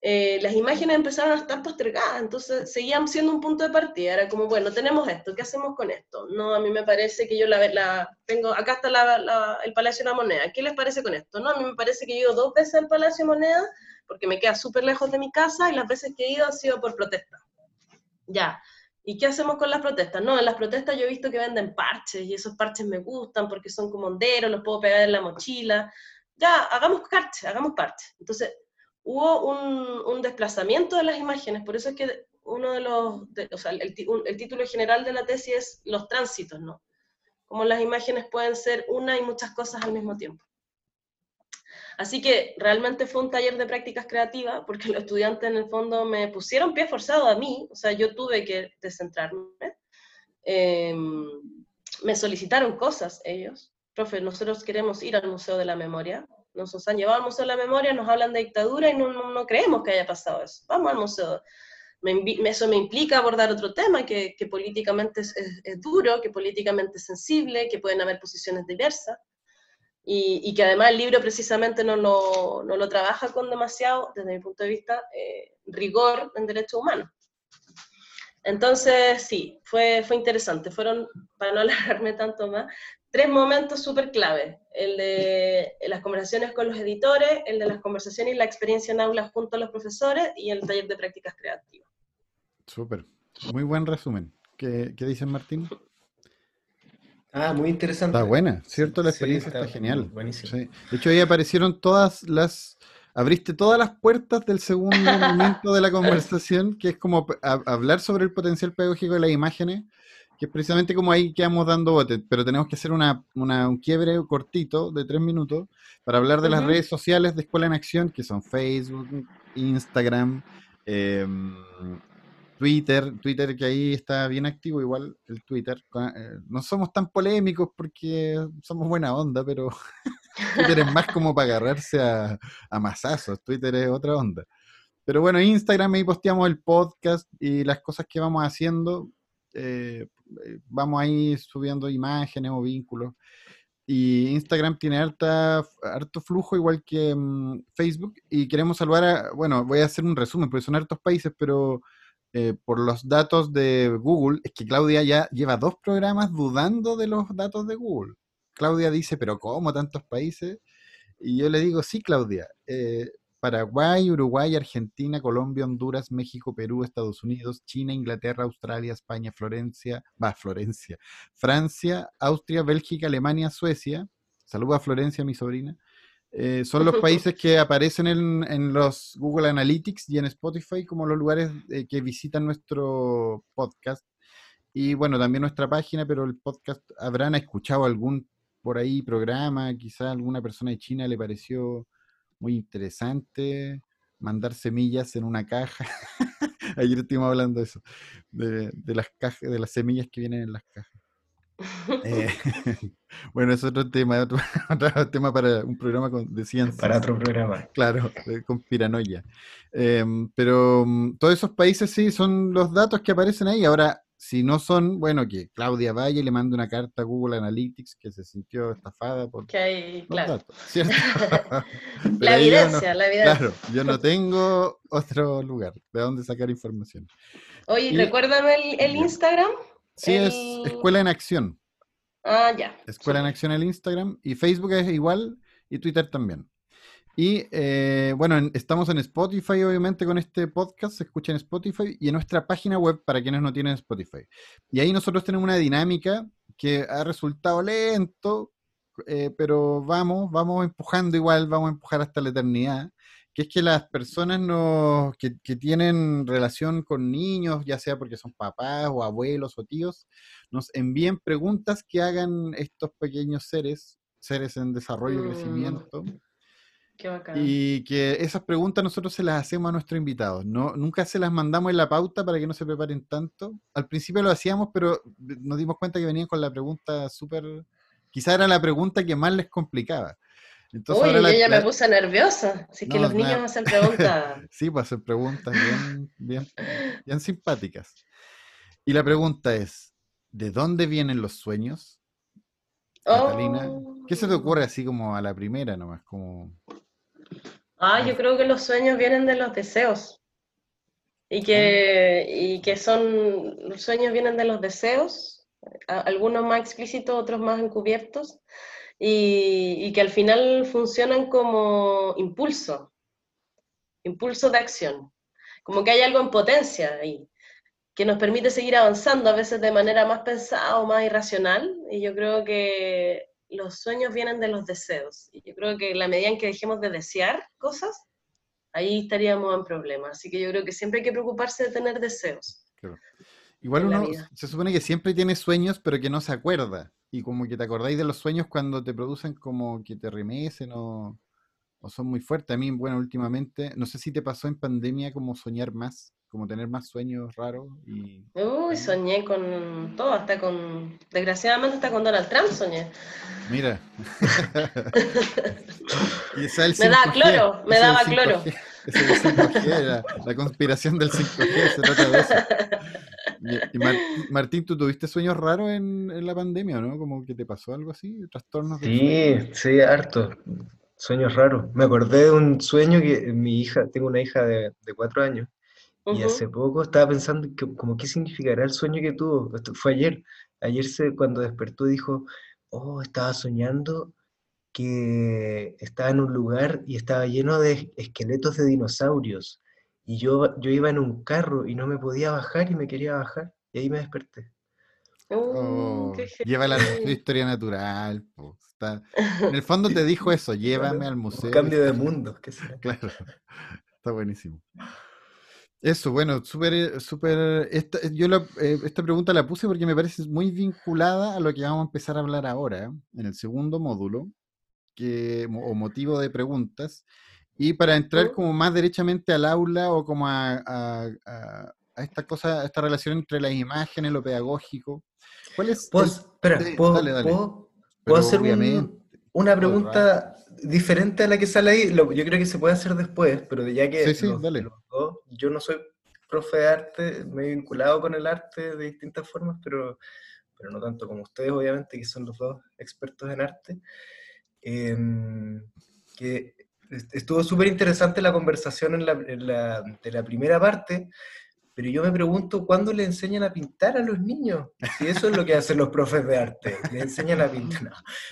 S4: eh, las imágenes empezaron a estar postergadas, entonces seguían siendo un punto de partida, era como, bueno, tenemos esto, ¿qué hacemos con esto? No, a mí me parece que yo la, la tengo, acá está el Palacio de la Moneda, ¿qué les parece con esto? No, a mí me parece que he ido dos veces al Palacio de Moneda, porque me queda súper lejos de mi casa, y las veces que he ido han sido por protesta. Ya, ¿Y qué hacemos con las protestas? No, en las protestas yo he visto que venden parches y esos parches me gustan porque son como honderos, los puedo pegar en la mochila ya, hagamos parche, hagamos parche. Entonces, hubo un, desplazamiento de las imágenes, por eso es que uno de los, o sea, el, título general de la tesis es los tránsitos, ¿no? Como las imágenes pueden ser una y muchas cosas al mismo tiempo. Así que realmente fue un taller de prácticas creativas, porque los estudiantes en el fondo me pusieron pie forzado a mí, o sea, yo tuve que descentrarme. Em, me solicitaron cosas ellos, profe, nosotros queremos ir al Museo de la Memoria, nos han llevado al Museo de la Memoria, nos hablan de dictadura y no, no, creemos que haya pasado eso. Vamos al museo. eso me implica abordar otro tema que, que políticamente es, es, duro, que políticamente es sensible, que pueden haber posiciones diversas, y, y que además el libro precisamente no lo, no lo, trabaja con demasiado, desde mi punto de vista, eh, rigor en derechos humanos. Entonces, sí, fue, fue interesante. Fueron, para no alargarme tanto más, tres momentos súper clave. El de las conversaciones con los editores, el de las conversaciones y la experiencia en aula junto a los profesores y el taller de prácticas creativas.
S2: Súper. Muy buen resumen. ¿Qué, qué dicen, Martín?
S3: Ah, muy interesante.
S2: Está buena, ¿cierto? La experiencia está, genial. Buenísimo. De hecho, ahí aparecieron todas las... Abriste todas las puertas del segundo momento de la conversación, que es como hablar sobre el potencial pedagógico de las imágenes que es precisamente como ahí quedamos dando botes, pero tenemos que hacer una, un quiebre cortito de tres minutos para hablar de las redes sociales de Escuela en Acción, que son Facebook, Instagram, em, Twitter, Twitter que ahí está bien activo, igual el Twitter. Eh, no somos tan polémicos porque somos buena onda, pero Twitter es más como para agarrarse a, a masazos, Twitter es otra onda. Pero bueno, Instagram ahí posteamos el podcast y las cosas que vamos haciendo. Eh, vamos ahí subiendo imágenes o vínculos. Y Instagram tiene harta, harto flujo, igual que mm, Facebook. Y queremos saludar a, bueno, voy a hacer un resumen, porque son hartos países, pero eh, por los datos de Google, es que Claudia ya lleva dos programas dudando de los datos de Google. Claudia dice, pero ¿cómo tantos países? Y yo le digo, sí, Claudia, eh, Paraguay, Uruguay, Argentina, Colombia, Honduras, México, Perú, Estados Unidos, China, Inglaterra, Australia, España, Florencia, va, Florencia, Francia, Austria, Bélgica, Alemania, Suecia. Saluda a Florencia, mi sobrina. Eh, son los países que aparecen en, los Google Analytics y en Spotify como los lugares eh, que visitan nuestro podcast. Y bueno, también nuestra página, pero el podcast habrán escuchado algún por ahí programa, quizá alguna persona de China le pareció muy interesante, mandar semillas en una caja. Ayer estuvimos hablando de eso, de, las cajas, de las semillas que vienen en las cajas. Eh, bueno, es otro tema, otro, tema para un programa de ciencia.
S3: Para otro programa.
S2: Claro, con piranoia. Em, pero mm, todos esos países sí son los datos que aparecen ahí. Ahora, si no son, bueno, que Claudia y le mande una carta a Google Analytics que se sintió estafada por
S4: que hay, claro. la evidencia, la evidencia.
S2: Claro, yo no tengo otro lugar de donde sacar información.
S4: Oye, recuérdame el, Instagram.
S2: Sí, es Escuela en Acción.
S4: Ah, ya.
S2: Escuela en Acción el Instagram y Facebook es igual y Twitter también. Y eh, bueno, estamos en Spotify, obviamente, con este podcast, se escucha en Spotify y en nuestra página web para quienes no tienen Spotify. Y ahí nosotros tenemos una dinámica que ha resultado lento, eh, pero vamos, vamos empujando igual, vamos a empujar hasta la eternidad, que es que las personas que, que tienen relación con niños, ya sea porque son papás o abuelos o tíos, nos envíen preguntas que hagan estos pequeños seres, seres en desarrollo y mm. crecimiento y que esas preguntas nosotros se las hacemos a nuestros invitados. No, nunca se las mandamos en la pauta para que no se preparen tanto. Al principio lo hacíamos, pero nos dimos cuenta que venían con la pregunta súper... Quizá era la pregunta que más les complicaba.
S4: Entonces, Uy, yo ya me puse nerviosa. Así que los niños hacen preguntas.
S2: sí, pues hacen preguntas bien, bien, bien simpáticas. Y la pregunta es, ¿de dónde vienen los sueños? Catalina, ¿qué se te ocurre oh. así como a la primera nomás? Como...
S4: Ah, yo creo que los sueños vienen de los deseos. Y que, y que son, los sueños vienen de los deseos, algunos más explícitos, otros más encubiertos, y, y que al final funcionan como impulso, impulso de acción. Como que hay algo en potencia ahí, que nos permite seguir avanzando, a veces de manera más pensada o más irracional. Y yo creo que los sueños vienen de los deseos. Y yo creo que la medida en que dejemos de desear cosas, ahí estaríamos en problemas. Así que yo creo que siempre hay que preocuparse de tener deseos.
S2: Igual uno se supone que siempre tiene sueños, pero que no se acuerda. Y como que te acordáis de los sueños cuando te producen como que te remecen o, o son muy fuertes. A mí, bueno, últimamente, no sé si te pasó en pandemia como soñar más como tener más sueños raros. Y...
S4: Uy, soñé con todo, hasta con, desgraciadamente hasta con Donald Trump soñé.
S2: Mira.
S4: me daba cloro, me daba cloro.
S2: la, conspiración del 5G, se trata de eso. Y, Martín, ¿tú tuviste sueños raros en, la pandemia, no? Como que te pasó algo así, trastornos
S3: de Sí, sí, harto. Sueños raros. Me acordé de un sueño que mi hija, tengo una hija de, de cuatro años, y hace poco estaba pensando que, como qué significará el sueño que tuvo. Esto fue ayer. Ayer se, cuando despertó dijo, oh, estaba soñando que estaba en un lugar y estaba lleno de esqueletos de dinosaurios. Y yo, yo iba en un carro y no me podía bajar y me quería bajar. Y ahí me desperté.
S2: Oh, oh lleva la historia natural. En el fondo te dijo eso, llévame al museo.
S3: cambio de mundo.
S2: Claro, está buenísimo. Eso, bueno, súper, súper. Esta, yo eh, esta pregunta la puse porque me parece muy vinculada a lo que vamos a empezar a hablar ahora, en el segundo módulo, que, o motivo de preguntas, y para entrar como más derechamente al aula o como a, a, esta cosa, a esta relación entre las imágenes, lo pedagógico.
S3: ¿Cuál es? Pues, espera, ¿puedo, hacer una pregunta diferente a la que sale ahí? yo creo que se puede hacer después, pero ya que
S2: sí, sí, dale.
S3: yo no soy profe de arte, me he vinculado con el arte de distintas formas, pero, pero no tanto como ustedes, obviamente, que son los dos expertos en arte. Em, que estuvo súper interesante la conversación en la, de la primera parte, pero yo me pregunto, ¿cuándo le enseñan a pintar a los niños? Si eso es lo que hacen los profes de arte, le enseñan a pintar.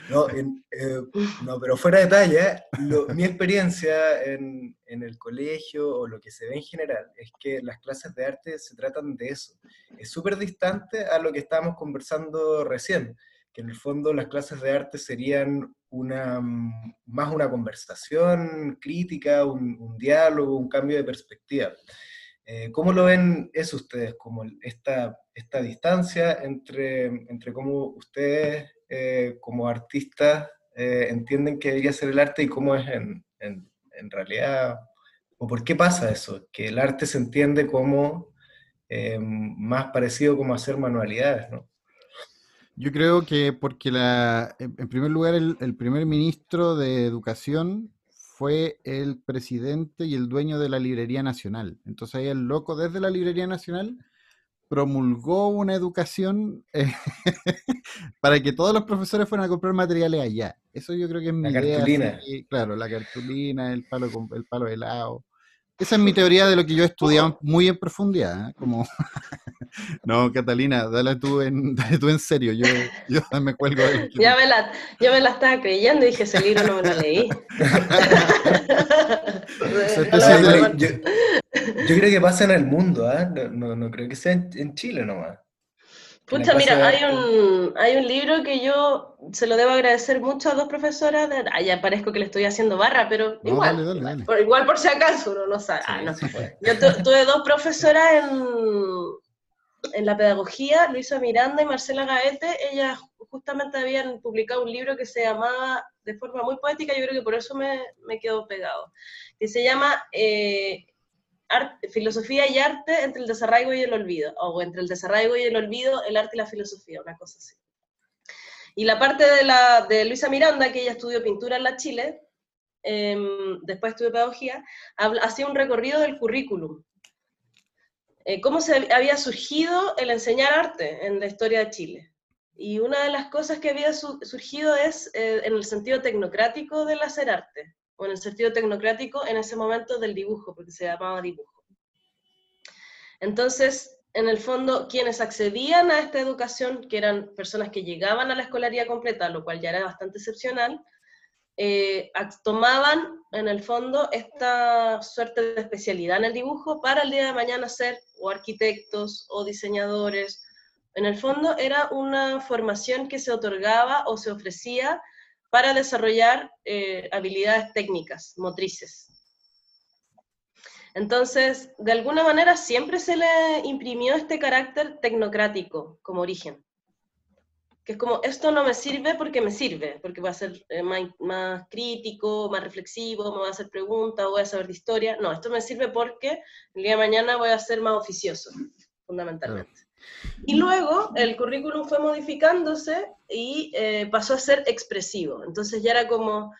S3: No, eh, no, pero fuera de talla, mi experiencia en, el colegio o lo que se ve en general es que las clases de arte se tratan de eso. Es súper distante a lo que estábamos conversando recién, que en el fondo las clases de arte serían una, más una conversación crítica, un diálogo, un cambio de perspectiva. Eh, ¿Cómo lo ven eso ustedes, como esta, esta distancia entre, entre cómo ustedes eh, como artistas eh, entienden que debería ser el arte y cómo es en, en, en, realidad, o por qué pasa eso, que el arte se entiende como más parecido como hacer manualidades, ¿no?
S2: Yo creo que porque la, en primer lugar el, el primer ministro de Educación fue el presidente y el dueño de la Librería Nacional. Entonces ahí el loco desde la Librería Nacional promulgó una educación eh, para que todos los profesores fueran a comprar materiales allá. Eso yo creo que es mi
S3: la Cartulina.
S2: claro, la cartulina, el palo, el palo helado. Esa es mi teoría de lo que yo he estudiado muy en profundidad. ¿eh? Como... no, Catalina, dale tú en, dale tú en serio, yo, yo me cuelgo.
S4: De ya me la, yo me la estaba creyendo y dije, ese libro no me lo leí.
S3: yo, yo, creo que pasa en el mundo, ¿eh? no, no, creo que sea en, en Chile nomás.
S4: Pucha, mira, hay un, hay un libro que yo se lo debo agradecer mucho a dos profesoras. De, ah, ya parezco que le estoy haciendo barra, pero igual, Por, igual por si acaso uno no sabe. Ah, no. Yo tuve dos profesoras en, en la pedagogía, Luisa Miranda y Marcela Gaete. Ellas justamente habían publicado un libro que se llamaba, de forma muy poética, yo creo que por eso me, me quedó pegado, que se llama eh, filosofía y arte entre el desarraigo y el olvido, o entre el desarraigo y el olvido, el arte y la filosofía, una cosa así. Y la parte de, la, de Luisa Miranda, que ella estudió pintura en la Chile, em, después estudió pedagogía, hacía un recorrido del currículum. Eh, cómo se había surgido el enseñar arte en la historia de Chile. Y una de las cosas que había surgido es eh, en el sentido tecnocrático del hacer arte en el sentido tecnocrático en ese momento del dibujo, porque se llamaba dibujo. Entonces, en el fondo, quienes accedían a esta educación, que eran personas que llegaban a la escolaría completa, lo cual ya era bastante excepcional, eh, tomaban en el fondo esta suerte de especialidad en el dibujo para el día de mañana ser o arquitectos o diseñadores. En el fondo era una formación que se otorgaba o se ofrecía para desarrollar eh, habilidades técnicas, motrices. Entonces, de alguna manera siempre se le imprimió este carácter tecnocrático como origen. Que es como, esto no me sirve porque me sirve, porque va a ser eh, más, crítico, más reflexivo, me va a hacer preguntas, voy a saber de historia. No, esto me sirve porque el día de mañana voy a ser más oficioso, fundamentalmente. Y luego el currículum fue modificándose y eh, pasó a ser expresivo. Entonces ya era como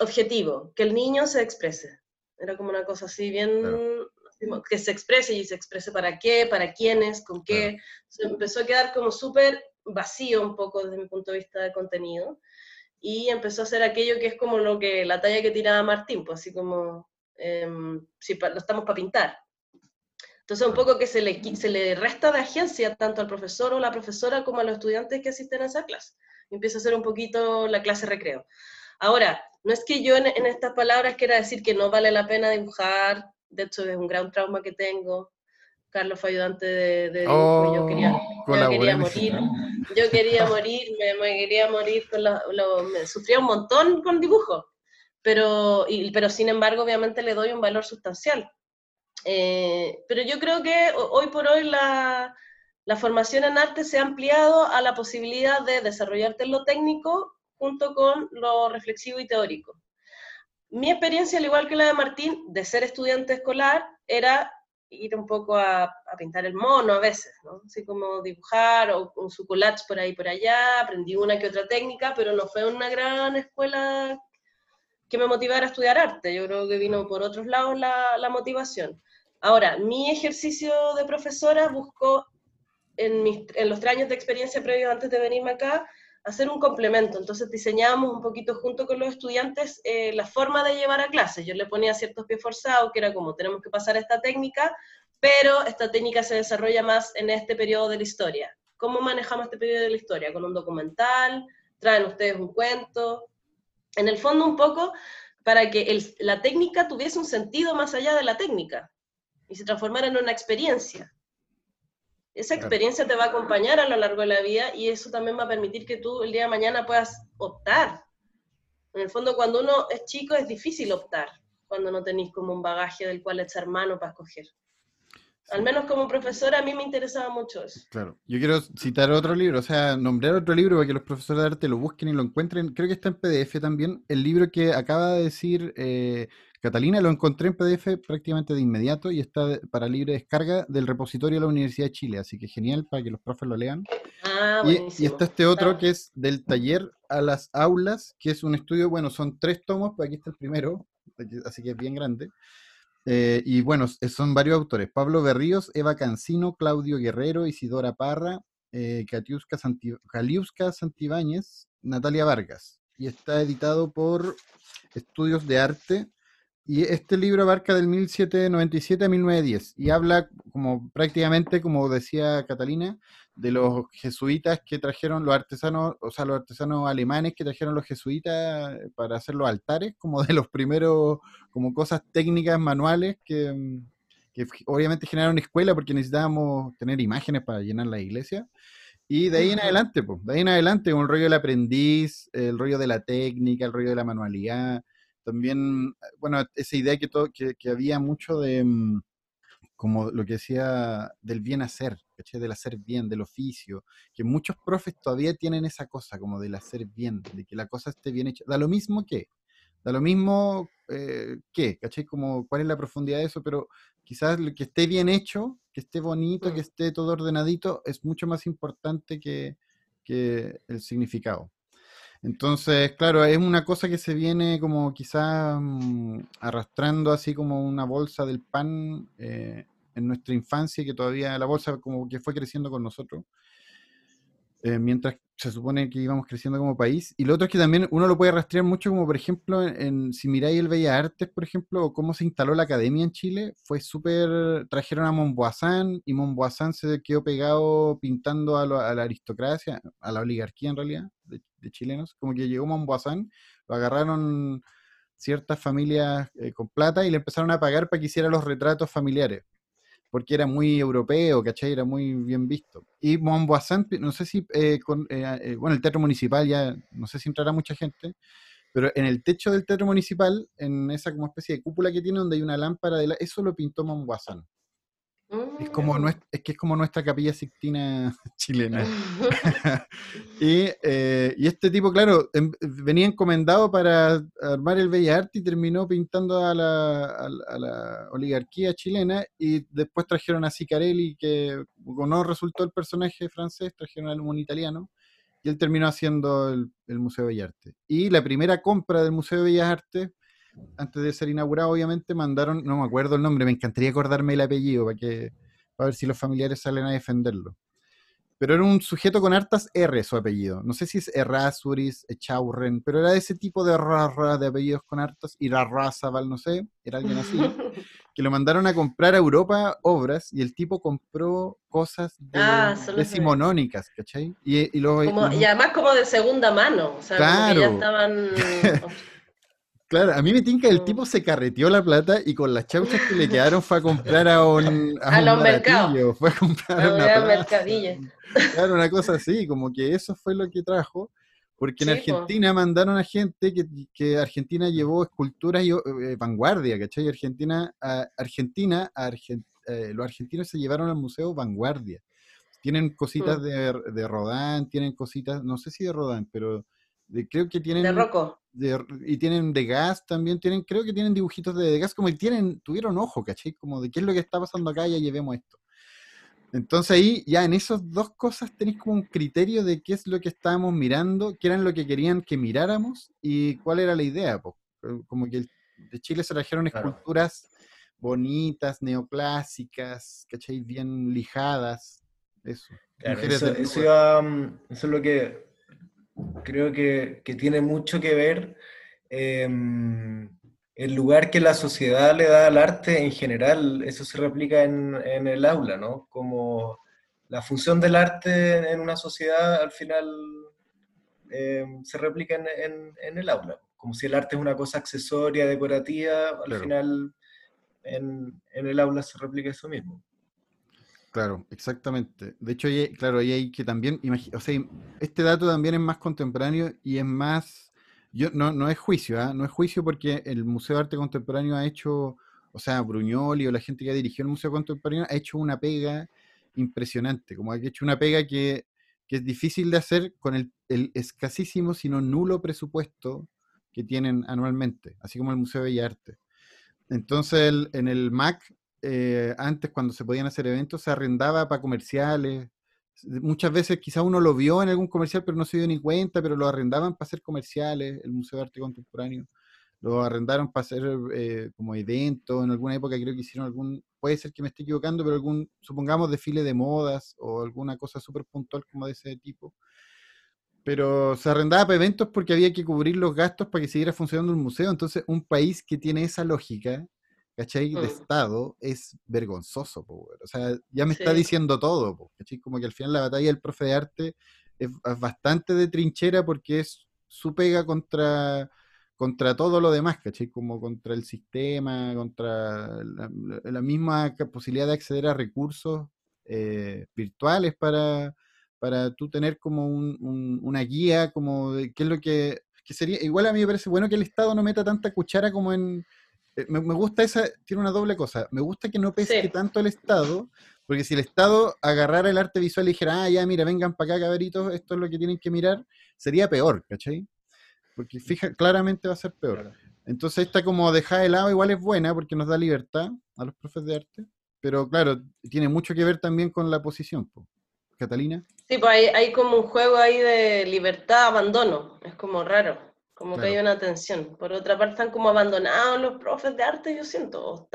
S4: objetivo, que el niño se exprese. Era como una cosa así bien, que se exprese y se exprese para qué, para quiénes, con qué. Se empezó a quedar como súper vacío un poco desde mi punto de vista de contenido. Y empezó a ser aquello que es como lo que la talla que tiraba Martín, pues así como, em, si lo estamos para pintar entonces, un poco que se le, se le resta de agencia tanto al profesor o la profesora como a los estudiantes que asisten a esa clase. empieza a ser un poquito la clase recreo. Ahora, no es que yo en, estas palabras quiera decir que no vale la pena dibujar, de hecho es un gran trauma que tengo. Carlos fue ayudante de, de dibujo, yo quería, oh, yo quería morir, yo quería morir, me, quería morir, con me sufría un montón con dibujo, pero, y, pero sin embargo obviamente le doy un valor sustancial Eh, pero yo creo que hoy por hoy la, la formación en arte se ha ampliado a la posibilidad de desarrollarte en lo técnico junto con lo reflexivo y teórico. Mi experiencia, al igual que la de Martín, de ser estudiante escolar, era ir un poco a, pintar el mono a veces, ¿no? Así como dibujar o con su por ahí por allá, aprendí una que otra técnica, pero no fue una gran escuela que me motivara a estudiar arte. Yo creo que vino por otros lados la, la motivación. Ahora, mi ejercicio de profesora buscó en, los tres años de experiencia previos antes de venirme acá, hacer un complemento. Entonces diseñábamos un poquito junto con los estudiantes eh, la forma de llevar a clase. Yo le ponía ciertos pies forzados, que era como tenemos que pasar esta técnica, pero esta técnica se desarrolla más en este periodo de la historia. ¿Cómo manejamos este periodo de la historia? Con un documental, traen ustedes un cuento. En el fondo un poco para que la técnica tuviese un sentido más allá de la técnica y se transformara en una experiencia. Esa experiencia te va a acompañar a lo largo de la vida y eso también va a permitir que tú el día de mañana puedas optar. En el fondo, cuando uno es chico es difícil optar, cuando no tenéis como un bagaje del cual echar mano para escoger. Al menos como profesora a mí me interesaba mucho eso.
S2: Claro. Yo quiero citar otro libro, o sea, nombrar otro libro para que los profesores de arte lo busquen y lo encuentren. Creo que está en PDF también. El libro que acaba de decir eh, Catalina lo encontré en PDF prácticamente de inmediato y está para libre descarga del repositorio de la Universidad de Chile, así que genial para que los profes lo lean.
S4: Ah,
S2: y, está este otro que es del taller a las aulas, que es un estudio, bueno, son tres tomos, pero aquí está el primero, así que es bien grande. Eh, y bueno, son varios autores, Pablo Berríos, Eva Cancino, Claudio Guerrero, Isidora Parra, eh, Caliusca Santibáñez, Natalia Vargas. Y está editado por Estudios de Arte y este libro abarca del 1797 a 1910 y habla como prácticamente, como decía Catalina, de los jesuitas que trajeron los artesanos, o sea, los artesanos alemanes que trajeron los jesuitas para hacer los altares, como de los primeros, como cosas técnicas, manuales, que, que obviamente generaron escuela porque necesitábamos tener imágenes para llenar la iglesia. Y de ahí en adelante, pues, de ahí en adelante, un rollo del aprendiz, el rollo de la técnica, el rollo de la manualidad, también, bueno, esa idea que, todo, que, había mucho de, mm, como lo que decía, del bien hacer, del hacer bien, del oficio, que muchos profes todavía tienen esa cosa, como del hacer bien, de que la cosa esté bien hecha. Da lo mismo que, da lo mismo eh, que, ¿cachai? Como cuál es la profundidad de eso, pero quizás que esté bien hecho, que esté bonito, que mm. esté todo ordenadito, es mucho más importante que, que el significado. Entonces, claro, es una cosa que se viene como quizás mm, arrastrando así como una bolsa del pan eh, en nuestra infancia, que todavía la bolsa como que fue creciendo con nosotros. Eh, mientras se supone que íbamos creciendo como país. Y lo otro es que también uno lo puede rastrear mucho, como por ejemplo, en, si miráis el Bellas Artes, por ejemplo, o cómo se instaló la academia en Chile, fue súper. Trajeron a Montboissin y Montboissin se quedó pegado pintando a, la aristocracia, a la oligarquía en realidad, de, chilenos. Como que llegó Montboissin, lo agarraron ciertas familias eh, con plata y le empezaron a pagar para que hiciera los retratos familiares porque era muy europeo, ¿cachai? Era muy bien visto. Y Montboissin, no sé si, eh, con, eh, eh, bueno, el teatro municipal ya, no sé si entrará mucha gente, pero en el techo del teatro municipal, en esa como especie de cúpula que tiene donde hay una lámpara de la, eso lo pintó Montboissin. Es, como mm. es que es como nuestra capilla sixtina chilena. Eh, y, este tipo, claro, em, venía encomendado para armar el Bella Arte y terminó pintando a la, oligarquía chilena y después trajeron a Sicarelli, que no resultó el personaje francés, trajeron a un italiano y él terminó haciendo el, el Museo de Bellas Artes. Y la primera compra del Museo de Bellas Artes antes de ser inaugurado, obviamente, mandaron, no me acuerdo el nombre, me encantaría acordarme el apellido para que para ver si los familiares salen a defenderlo. Pero era un sujeto con hartas R su apellido. No sé si es Errázuriz, Echaurren, pero era de ese tipo de de apellidos con hartas, Irarrázaval, no sé, era alguien así, que lo mandaron a comprar a Europa obras y el tipo compró cosas
S4: ah,
S2: decimonónicas, ¿cachai? Y,
S4: y, además como de segunda mano, o sea, claro. ya estaban...
S2: Claro, a mí me tinca el tipo se carreteó la plata y con las chauchas que le quedaron fue a comprar a un.
S4: A, los mercados.
S2: Fue a comprar a una. Claro, una cosa así, como que eso fue lo que trajo. Porque en Argentina mandaron a gente que, que, Argentina llevó esculturas y eh, vanguardia, ¿cachai? Argentina, a, Argentina, a eh, los argentinos se llevaron al museo vanguardia. Tienen cositas mm. de, de Rodán, tienen cositas, no sé si de Rodán, pero creo que tienen...
S4: De Rocco.
S2: y tienen de gas también, tienen, creo que tienen dibujitos de, de gas, como que tienen, tuvieron ojo, ¿cachai? Como de qué es lo que está pasando acá, ya llevemos esto. Entonces ahí ya en esas dos cosas tenéis como un criterio de qué es lo que estábamos mirando, qué eran lo que querían que miráramos y cuál era la idea. Como que de Chile se trajeron esculturas bonitas, neoclásicas, ¿cachai? Bien lijadas. Eso.
S3: eso, eso, mm, eso, es lo que creo que, que tiene mucho que ver. Eh, el lugar que la sociedad le da al arte en general, eso se replica en, en el aula, ¿no? Como la función del arte en una sociedad al final eh, se replica en, en, el aula, como si el arte es una cosa accesoria, decorativa, al final en, el aula se replica eso mismo.
S2: Claro, exactamente. De hecho, claro, ahí hay que también, o sea, este dato también es más contemporáneo y es más yo, no, no es juicio, ¿ah? no es juicio porque el Museo de Arte Contemporáneo ha hecho, o sea, Bruñoli o la gente que ha dirigido el Museo Contemporáneo ha hecho una pega impresionante, como ha hecho una pega que, es difícil de hacer con el, escasísimo, sino nulo presupuesto que tienen anualmente, así como el Museo de Bellas Artes. Entonces, en el MAC, eh, antes cuando se podían hacer eventos, se arrendaba para comerciales, muchas veces quizá uno lo vio en algún comercial, pero no se dio ni cuenta, pero lo arrendaban para hacer comerciales, el Museo de Arte Contemporáneo, lo arrendaron para hacer eh, como eventos, en alguna época creo que hicieron algún, puede ser que me esté equivocando, pero algún, supongamos, desfile de modas o alguna cosa súper puntual como de ese tipo. Pero se arrendaba para eventos porque había que cubrir los gastos para que siguiera funcionando el museo. Entonces, un país que tiene esa lógica, ¿cachai? De mm. Estado es vergonzoso, o sea, ya me está diciendo todo, ¿cachai? Como que al final la batalla del profe de arte es, bastante de trinchera porque es su pega contra, contra todo lo demás, ¿cachai? Como contra el sistema, contra la, misma posibilidad de acceder a recursos eh, virtuales para, para tú tener como una guía, como de qué es lo que, que sería, igual a mí me parece bueno que el Estado no meta tanta cuchara como en eh, me, gusta esa, tiene una doble cosa. Me gusta que no pesque tanto el Estado, porque si el Estado agarrara el arte visual y dijera, ah, ya, mira, vengan para acá, cabritos, esto es lo que tienen que mirar, sería peor, ¿cachai? Porque fija, claramente va a ser peor. Entonces, esta como dejar de lado igual es buena porque nos da libertad a los profes de arte, pero claro, tiene mucho que ver también con la posición. Catalina.
S4: Sí, pues hay, hay como un juego ahí de libertad, abandono, es como raro. Como que hay una tensión. Por otra parte, están como abandonados los profes de arte, yo siento.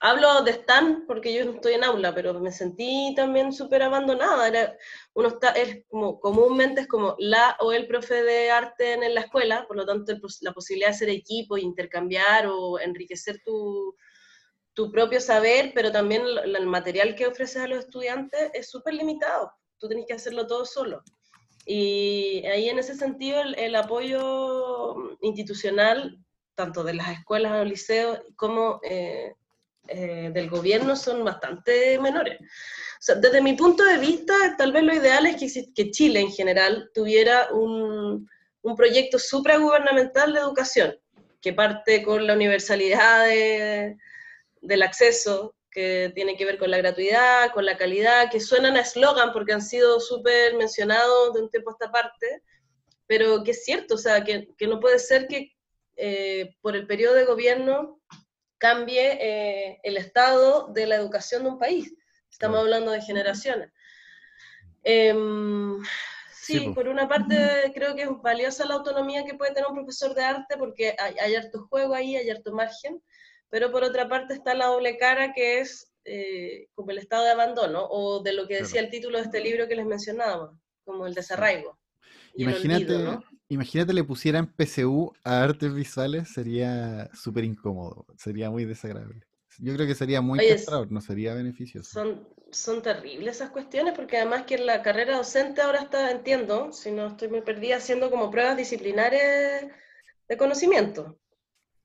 S4: hablo de Stan porque yo no estoy en aula, pero me sentí también súper abandonada. Era, uno está, es como, comúnmente es como la o el profe de arte en la escuela, por lo tanto, la posibilidad de hacer equipo, intercambiar o enriquecer tu, tu propio saber, pero también el material que ofreces a los estudiantes es súper limitado. Tú tienes que hacerlo todo solo. Y ahí en ese sentido el, apoyo institucional, tanto de las escuelas o liceos como eh, eh, del gobierno, son bastante menores. desde mi punto de vista, tal vez lo ideal es que, que Chile en general tuviera un, un proyecto supragubernamental de educación, que parte con la universalidad del acceso, que tiene que ver con la gratuidad, con la calidad, que suenan a eslogan porque han sido súper mencionados de un tiempo a esta parte, pero que es cierto, o sea, que, que no puede ser que eh, por el periodo de gobierno cambie eh, el estado de la educación de un país. Estamos hablando de generaciones. Em, sí, por una parte creo que es valiosa la autonomía que puede tener un profesor de arte porque hay, hay harto juego ahí, hay harto margen, pero por otra parte está la doble cara que es eh, como el estado de abandono, o de lo que decía el título de este libro que les mencionaba, como el desarraigo.
S2: Imagínate, imagínate le pusieran PCU a artes visuales, sería súper incómodo, sería muy desagradable. Yo creo que sería muy castrador, no sería beneficioso.
S4: Son, son terribles esas cuestiones, porque además que la carrera docente ahora está, entiendo, si no estoy muy perdida, haciendo como pruebas disciplinares de conocimiento.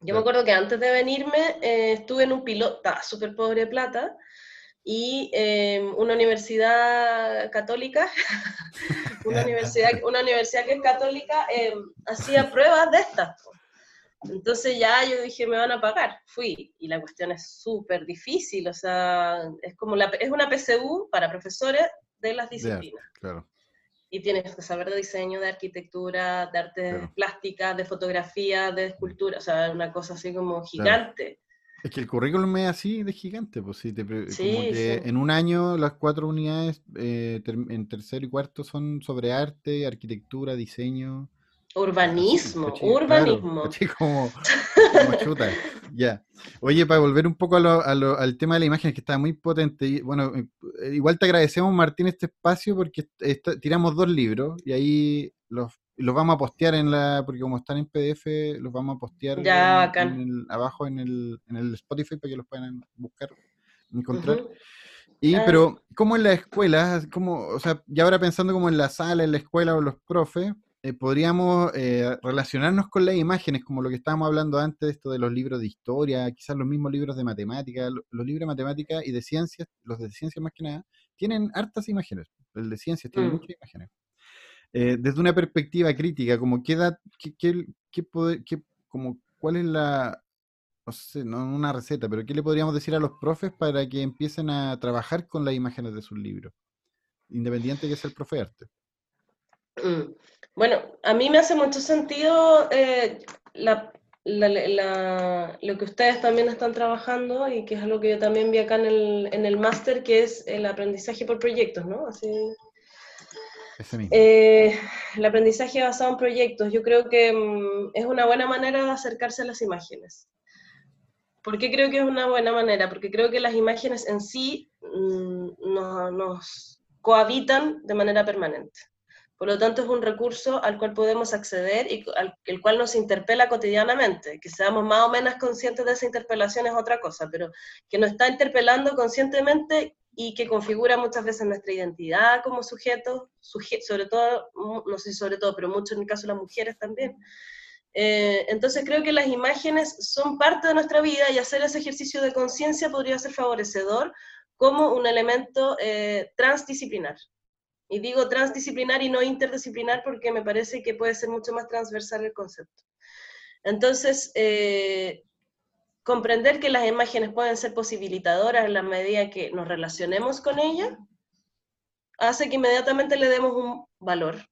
S4: Yo me acuerdo que antes de venirme eh, estuve en un piloto, estaba súper pobre de plata, y em, una universidad católica, una, universidad, una universidad que es católica, em, hacía pruebas de estas. Entonces ya yo dije, me van a pagar. Fui. Y la cuestión es súper difícil, o sea, es como la, es una PSU para profesores de las disciplinas. claro. Y tienes que saber de diseño, de arquitectura, de arte plástica, de fotografía, de escultura, o sea, una cosa así como gigante.
S2: Es que el currículum es así de gigante, pues sí, como que en un año las cuatro unidades eh, en tercero y cuarto son sobre arte, arquitectura, diseño.
S4: Urbanismo, urbanismo.
S2: como, chuta. ya. Oye, para volver un poco al tema de la imagen, que está muy potente. Y, bueno, eh, igual te agradecemos, Martín, este espacio porque tiramos dos libros y ahí los, los vamos a postear en la. Porque como están en PDF, los vamos a postear
S4: ya,
S2: abajo en el, en el Spotify para que los puedan buscar, encontrar. Y, ah. pero, ¿cómo en la escuela? Como, o sea, ya ahora pensando como en la sala, en la escuela o los profes, eh, podríamos eh, relacionarnos con las imágenes, como lo que estábamos hablando antes, esto de los libros de historia, quizás los mismos libros de matemática, los libros de matemática y de ciencias, los de ciencias más que nada, tienen hartas imágenes. El de ciencias tiene mm. muchas imágenes. Eh, desde una perspectiva crítica, como qué qué, qué, qué, como, cuál es la, no sé, no una receta, pero qué le podríamos decir a los profes para que empiecen a trabajar con las imágenes de sus libros, independiente de que sea el profe de arte.
S4: Mm. Bueno, a mí me hace mucho sentido eh, lo que ustedes también están trabajando y que es algo que yo también vi acá en el, en el máster, que es el aprendizaje por proyectos, ¿no? Así, eh, el aprendizaje basado en proyectos, yo creo que mm, es una buena manera de acercarse a las imágenes. ¿Por qué creo que es una buena manera? Porque creo que las imágenes en sí mm, nos cohabitan de manera permanente. Por lo tanto, es un recurso al cual podemos acceder y al el cual nos interpela cotidianamente. Que seamos más o menos conscientes de esa interpelación es otra cosa, pero que nos está interpelando conscientemente y que configura muchas veces nuestra identidad como sujetos, sobre todo, no sé sobre todo, pero mucho en el caso de las mujeres también. Eh, entonces creo que las imágenes son parte de nuestra vida y hacer ese ejercicio de conciencia podría ser favorecedor como un elemento eh, transdisciplinar. Y digo transdisciplinar y no interdisciplinar porque me parece que puede ser mucho más transversal el concepto. Entonces, eh, comprender que las imágenes pueden ser posibilitadoras en la medida que nos relacionemos con ellas, hace que inmediatamente le demos un valor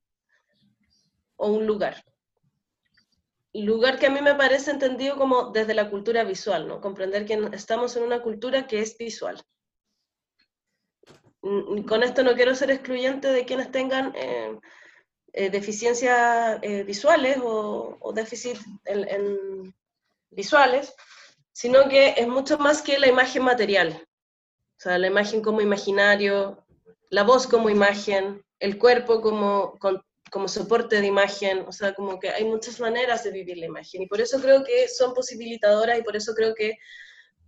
S4: o un lugar. Lugar que a mí me parece entendido como desde la cultura visual, ¿no? Comprender que estamos en una cultura que es visual con esto no quiero ser excluyente de quienes tengan eh, eh, deficiencias eh, visuales o, déficit en, visuales, sino que es mucho más que la imagen material. O sea, la imagen como imaginario, la voz como imagen, el cuerpo como, como soporte de imagen, o sea, como que hay muchas maneras de vivir la imagen. Y por eso creo que son posibilitadoras y por eso creo que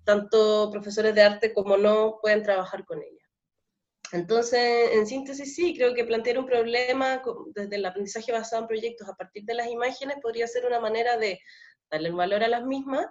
S4: tanto profesores de arte como no pueden trabajar con ella. Entonces, en síntesis, sí, creo que plantear un problema desde el aprendizaje basado en proyectos a partir de las imágenes podría ser una manera de darle el valor a las mismas,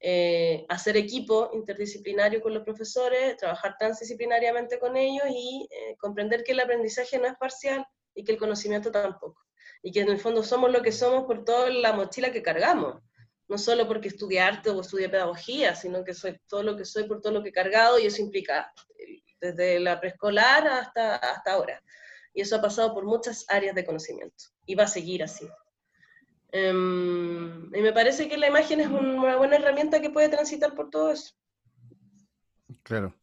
S4: eh, hacer equipo interdisciplinario con los profesores, trabajar transdisciplinariamente con ellos y eh, comprender que el aprendizaje no es parcial y que el conocimiento tampoco. Y que en el fondo somos lo que somos por toda la mochila que cargamos. No solo porque estudié arte o estudié pedagogía, sino que soy todo lo que soy por todo lo que he cargado y eso implica desde la preescolar hasta, hasta ahora. Y eso ha pasado por muchas áreas de conocimiento y va a seguir así. Em, y me parece que la imagen es una buena herramienta que puede transitar por todo eso.
S2: Claro,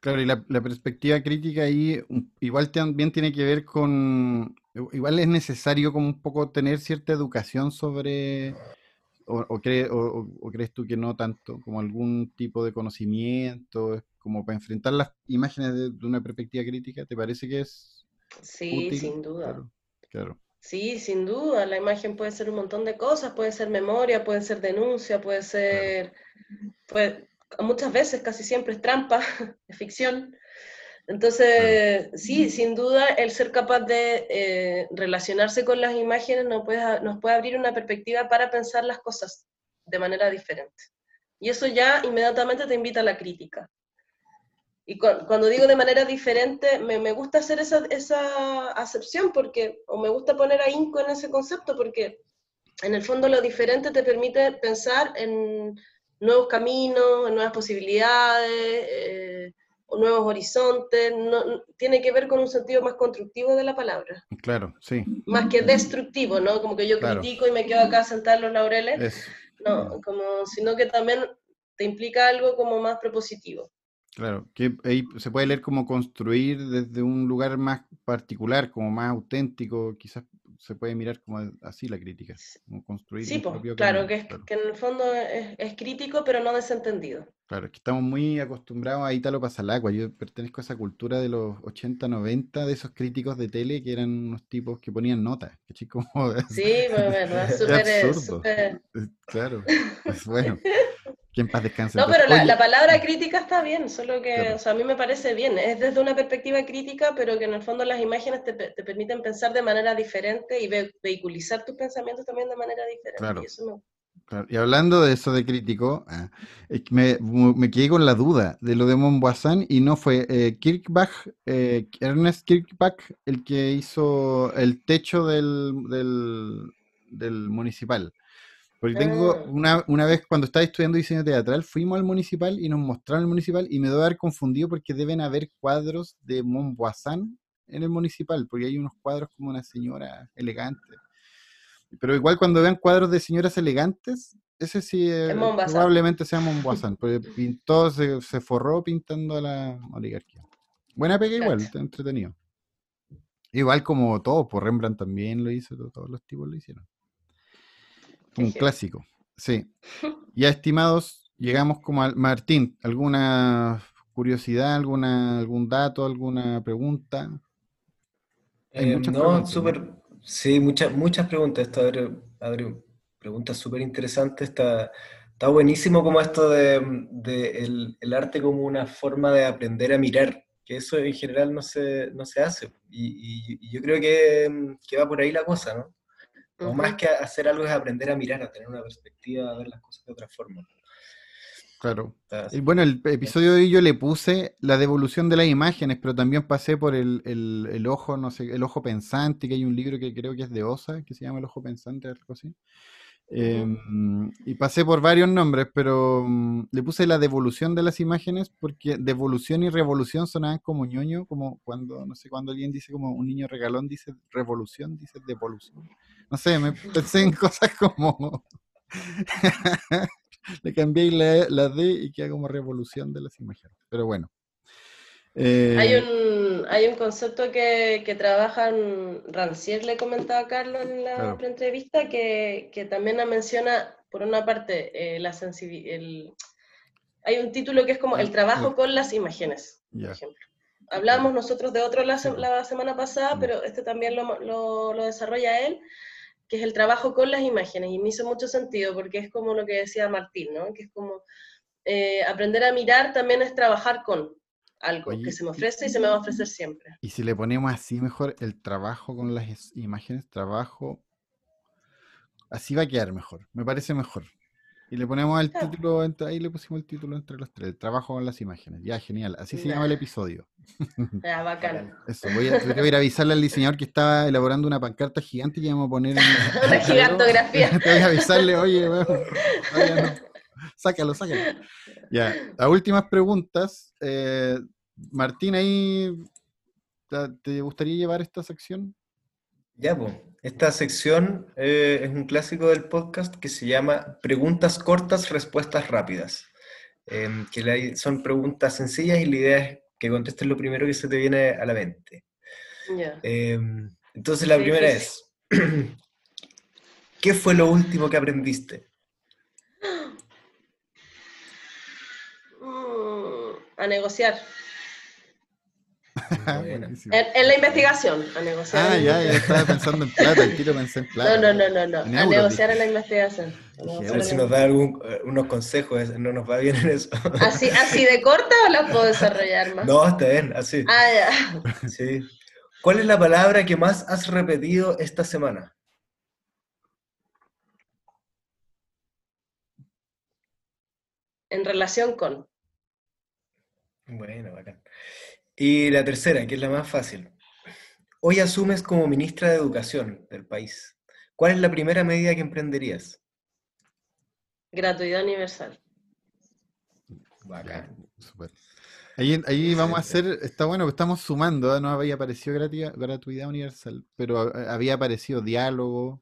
S2: claro, y la, perspectiva crítica ahí igual también tiene que ver con, igual es necesario como un poco tener cierta educación sobre, o, o, o crees tú que no tanto, como algún tipo de conocimiento, como para enfrentar las imágenes de, una perspectiva crítica, ¿te parece que es
S4: Sí, sin duda. Claro, Sí, sin duda. La imagen puede ser un montón de cosas, puede ser memoria, puede ser denuncia, puede ser, muchas veces, casi siempre es trampa, es ficción. Entonces, sí, sin duda, el ser capaz de eh, relacionarse con las imágenes nos puede, nos puede abrir una perspectiva para pensar las cosas de manera diferente. Y eso ya inmediatamente te invita a la crítica. y cuando digo de manera diferente, me, me gusta hacer esa, esa, acepción porque, o me gusta poner a Inco en ese concepto porque en el fondo lo diferente te permite pensar en nuevos caminos, en nuevas posibilidades, eh, nuevos horizontes, no, tiene que ver con un sentido más constructivo de la palabra.
S2: Claro, sí.
S4: Más que destructivo, ¿no? Como que yo critico y me quedo acá sentada en los laureles. No, como, sino que también te implica algo como más propositivo.
S2: Claro, que ahí se puede leer como construir desde un lugar más particular, como más auténtico, quizás se puede mirar como así la crítica, como construir.
S4: Sí, pues, claro, que, que, en el fondo es, crítico, pero no desentendido.
S2: Claro, es que estamos muy acostumbrados a Italo Pasalacua. Yo pertenezco a esa cultura de los 80, 90, de esos críticos de tele que eran unos tipos que ponían notas. Como,
S4: sí, pues, verdad, súper.
S2: Claro, es bueno. ¿Quién paz descanse.
S4: No, pero la, palabra crítica está bien, solo que o sea, a mí me parece bien. Es desde una perspectiva crítica, pero que en el fondo las imágenes te, te permiten pensar de manera diferente y vehiculizar tus pensamientos también de manera diferente.
S2: Claro. Y, eso y hablando de eso de crítico, ah, me, me, quedé con la duda de lo de Montboisin y no fue eh, Kirkbach, eh, Ernest Kirkbach el que hizo el techo del, del, del municipal. Porque tengo ah. una, una vez cuando estaba estudiando diseño teatral, fuimos al municipal y nos mostraron el municipal y me debo haber confundido porque deben haber cuadros de Montboisin en el municipal, porque hay unos cuadros como una señora elegante. Pero igual cuando vean cuadros de señoras elegantes, ese sí eh, probablemente sea Montboisin, porque pintó, se, se, forró pintando a la oligarquía. Buena pega igual, está entretenido. Igual como todo, por Rembrandt también lo hizo, todos los tipos lo hicieron. Un clásico, sí. Ya estimados, llegamos como al Martín, ¿alguna curiosidad, alguna, algún dato, alguna pregunta?
S3: Eh, no, súper, sí, muchas, muchas preguntas. Esto abre, preguntas súper interesantes. Está, está buenísimo como esto de, el, arte como una forma de aprender a mirar, que eso en general no se, no se hace. Y, yo creo que, que va por ahí la cosa, ¿no? O más que hacer algo es aprender a mirar, a tener una perspectiva, a ver las cosas de otra forma.
S2: Claro. Y bueno, el episodio de hoy yo le puse la devolución de las imágenes, pero también pasé por el, ojo, no sé, el ojo pensante, que hay un libro que creo que es de Osa, que se llama El ojo pensante, algo así. Em, y pasé por varios nombres, pero mm, le puse la devolución de las imágenes porque devolución y revolución sonaban como ñoño, como cuando, no sé, cuando alguien dice como un niño regalón dice revolución, dice devolución. No sé, me pensé en cosas como... le cambié la, la, D y queda como revolución de las imágenes. Pero bueno.
S4: hay, eh, un, hay un concepto que, que trabajan, Rancier le comentaba a Carlos en la entrevista, que, que, también menciona, por una parte, eh, la sensibilidad. Hay un título que es como el trabajo con las imágenes, por ejemplo. Hablamos nosotros de otro la, la semana pasada, pero este también lo, lo, lo desarrolla él, que es el trabajo con las imágenes, y me hizo mucho sentido porque es como lo que decía Martín, ¿no? Que es como eh, aprender a mirar también es trabajar con algo que se me ofrece y se me va a ofrecer siempre.
S2: Y si le ponemos así mejor el trabajo con las imágenes, trabajo, así va a quedar mejor, me parece mejor. Y le ponemos el título, ahí le pusimos el título entre los tres, el trabajo con las imágenes. Ya, genial. Así se llama el episodio.
S4: Ya, bacán.
S2: Eso, voy a, voy a, ir a avisarle al diseñador que estaba elaborando una pancarta gigante y vamos a poner
S4: una gigantografía.
S2: voy a avisarle, oye, bueno, sácalo, sácalo. Ya, las últimas preguntas. Eh, Martín, ahí, ¿te gustaría llevar esta sección?
S3: Ya, pues. Esta sección eh, es un clásico del podcast que se llama Preguntas cortas, respuestas rápidas. Em, que son preguntas sencillas y la idea es que contestes lo primero que se te viene a la mente. Em, entonces la primera es, ¿qué fue lo último que aprendiste?
S4: A negociar. en, la investigación, a negociar.
S2: Ah, ya, ya estaba pensando en plata, el tiro pensé en plata.
S4: No, no, no, no, no. a negociar en la investigación.
S3: A, ver si nos da algún, eh, unos consejos, no nos va bien en eso.
S4: ¿Así, así de corta o la puedo desarrollar más?
S3: No, está bien, así.
S4: Ah, ya.
S3: Sí. ¿Cuál es la palabra que más has repetido esta semana?
S4: En relación con.
S3: Bueno, bacán. Y la tercera, que es la más fácil. Hoy asumes como ministra de Educación del país. ¿Cuál es la primera medida que emprenderías?
S4: Gratuidad universal.
S3: Bacán.
S2: Super. Ahí, ahí vamos a hacer, está bueno que estamos sumando, ¿eh? no había aparecido gratuidad, gratuidad universal, pero había aparecido diálogo,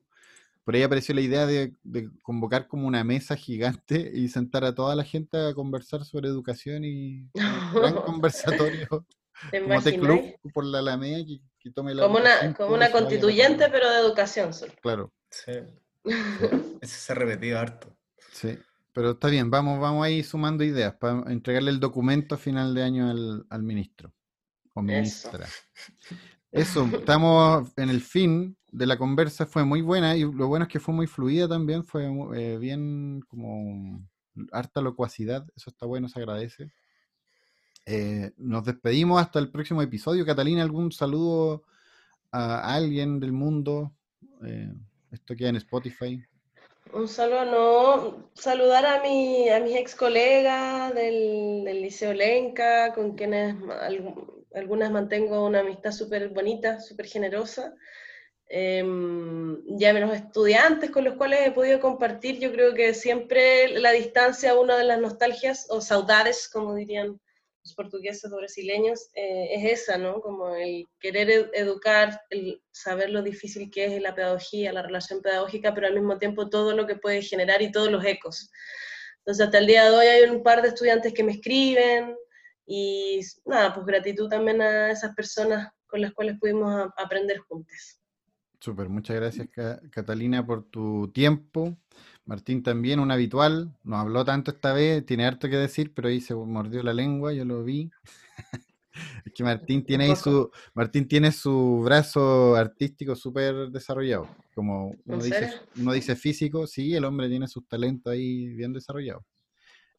S2: por ahí apareció la idea de, convocar como una mesa gigante y sentar a toda la gente a conversar sobre educación y un gran conversatorio. Como te club por la Alameda que, tome la
S4: Como una, como una constituyente, pero de educación solo.
S2: Claro.
S3: Sí. Eso se ha repetido harto.
S2: Sí. Pero está bien, vamos, vamos ahí sumando ideas para entregarle el documento a final de año al, ministro o ministra. Eso. estamos en el fin de la conversa, fue muy buena y lo bueno es que fue muy fluida también, fue eh, bien como harta locuacidad, eso está bueno, se agradece. Eh, nos despedimos hasta el próximo episodio. Catalina, ¿algún saludo a alguien del mundo? Eh, esto queda en Spotify.
S4: Un saludo, no, saludar a, mi, a mis ex colegas del, Liceo Lenca, con quienes algunas mantengo una amistad súper bonita, súper generosa. Em, ya los estudiantes con los cuales he podido compartir, yo creo que siempre la distancia, una de las nostalgias o saudades, como dirían los portugueses o brasileños, eh, es esa, ¿no? Como el querer educar, el saber lo difícil que es la pedagogía, la relación pedagógica, pero al mismo tiempo todo lo que puede generar y todos los ecos. Entonces, hasta el día de hoy hay un par de estudiantes que me escriben y nada, pues gratitud también a esas personas con las cuales pudimos aprender juntos.
S2: Súper, muchas gracias Catalina por tu tiempo. Martín también, un habitual, no habló tanto esta vez, tiene harto que decir, pero ahí se mordió la lengua, yo lo vi. es que Martín tiene ahí su, Martín tiene su brazo artístico súper desarrollado. Como uno dice, uno dice físico, sí, el hombre tiene sus talentos ahí bien desarrollados.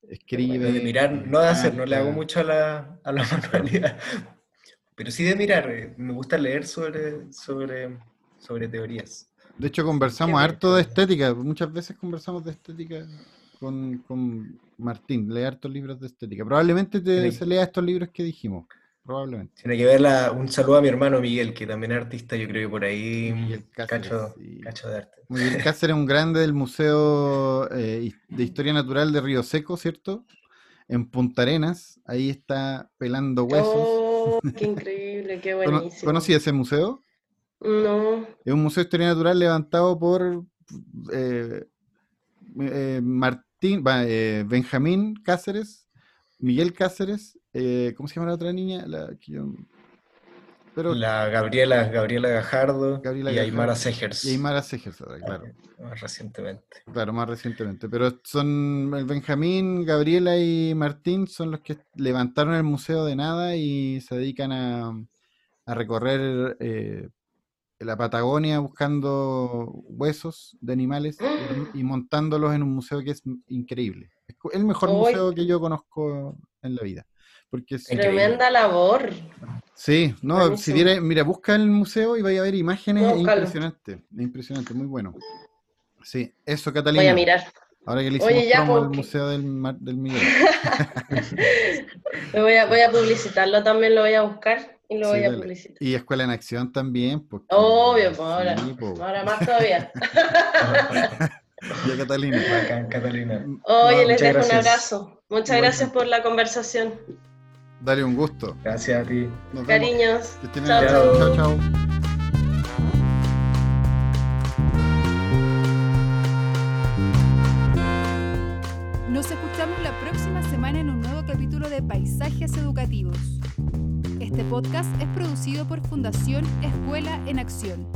S2: Escribe.
S3: de mirar, no de hacer, no le hago mucho a la, a la manualidad. Pero sí de mirar, eh, me gusta leer sobre, sobre, sobre teorías.
S2: De hecho, conversamos harto de estética. Muchas veces conversamos de estética con, con Martín. Lee hartos libros de estética. Probablemente te, se lea estos libros que dijimos. Probablemente.
S3: Tiene que ver un saludo a mi hermano Miguel, que también es artista, yo creo que por ahí cacho, cacho, de arte.
S2: Miguel Cáceres es un grande del Museo eh, de Historia Natural de Río Seco, ¿cierto? En Punta Arenas, ahí está pelando huesos.
S4: ¡Oh, qué increíble, qué buenísimo!
S2: ¿Conocí ese museo?
S4: No.
S2: Es un museo de historia natural levantado por eh, eh, Martín, eh, Benjamín Cáceres, Miguel Cáceres, ¿cómo se llama la otra niña? La,
S3: pero, la Gabriela, Gabriela Gajardo y Aymara Segers.
S2: Y Aymara Segers, claro.
S3: Más recientemente.
S2: Claro, más recientemente. Pero son el Benjamín, Gabriela y Martín son los que levantaron el museo de nada y se dedican a, a recorrer la Patagonia buscando huesos de animales y, montándolos en un museo que es increíble. Es el mejor museo que yo conozco en la vida. Porque es
S4: Tremenda labor.
S2: Sí, no, si viera, mira, busca el museo y vaya a ver imágenes impresionantes, impresionante, muy bueno. Sí, eso Catalina.
S4: Voy a mirar.
S2: Ahora que le hicimos promo al Museo del, del Miguel.
S4: voy, a, voy a publicitarlo también, lo voy a buscar. Y lo voy a publicitar.
S2: Y Escuela en Acción también. Porque,
S4: Obvio, pues ahora, ahora más todavía.
S2: ya Catalina.
S3: Catalina.
S4: Oye, les dejo un abrazo. Muchas gracias por la conversación.
S2: Dale un gusto.
S3: Gracias a ti.
S4: Cariños.
S2: chao, chao. chao.
S1: Podcast es producido por Fundación Escuela en Acción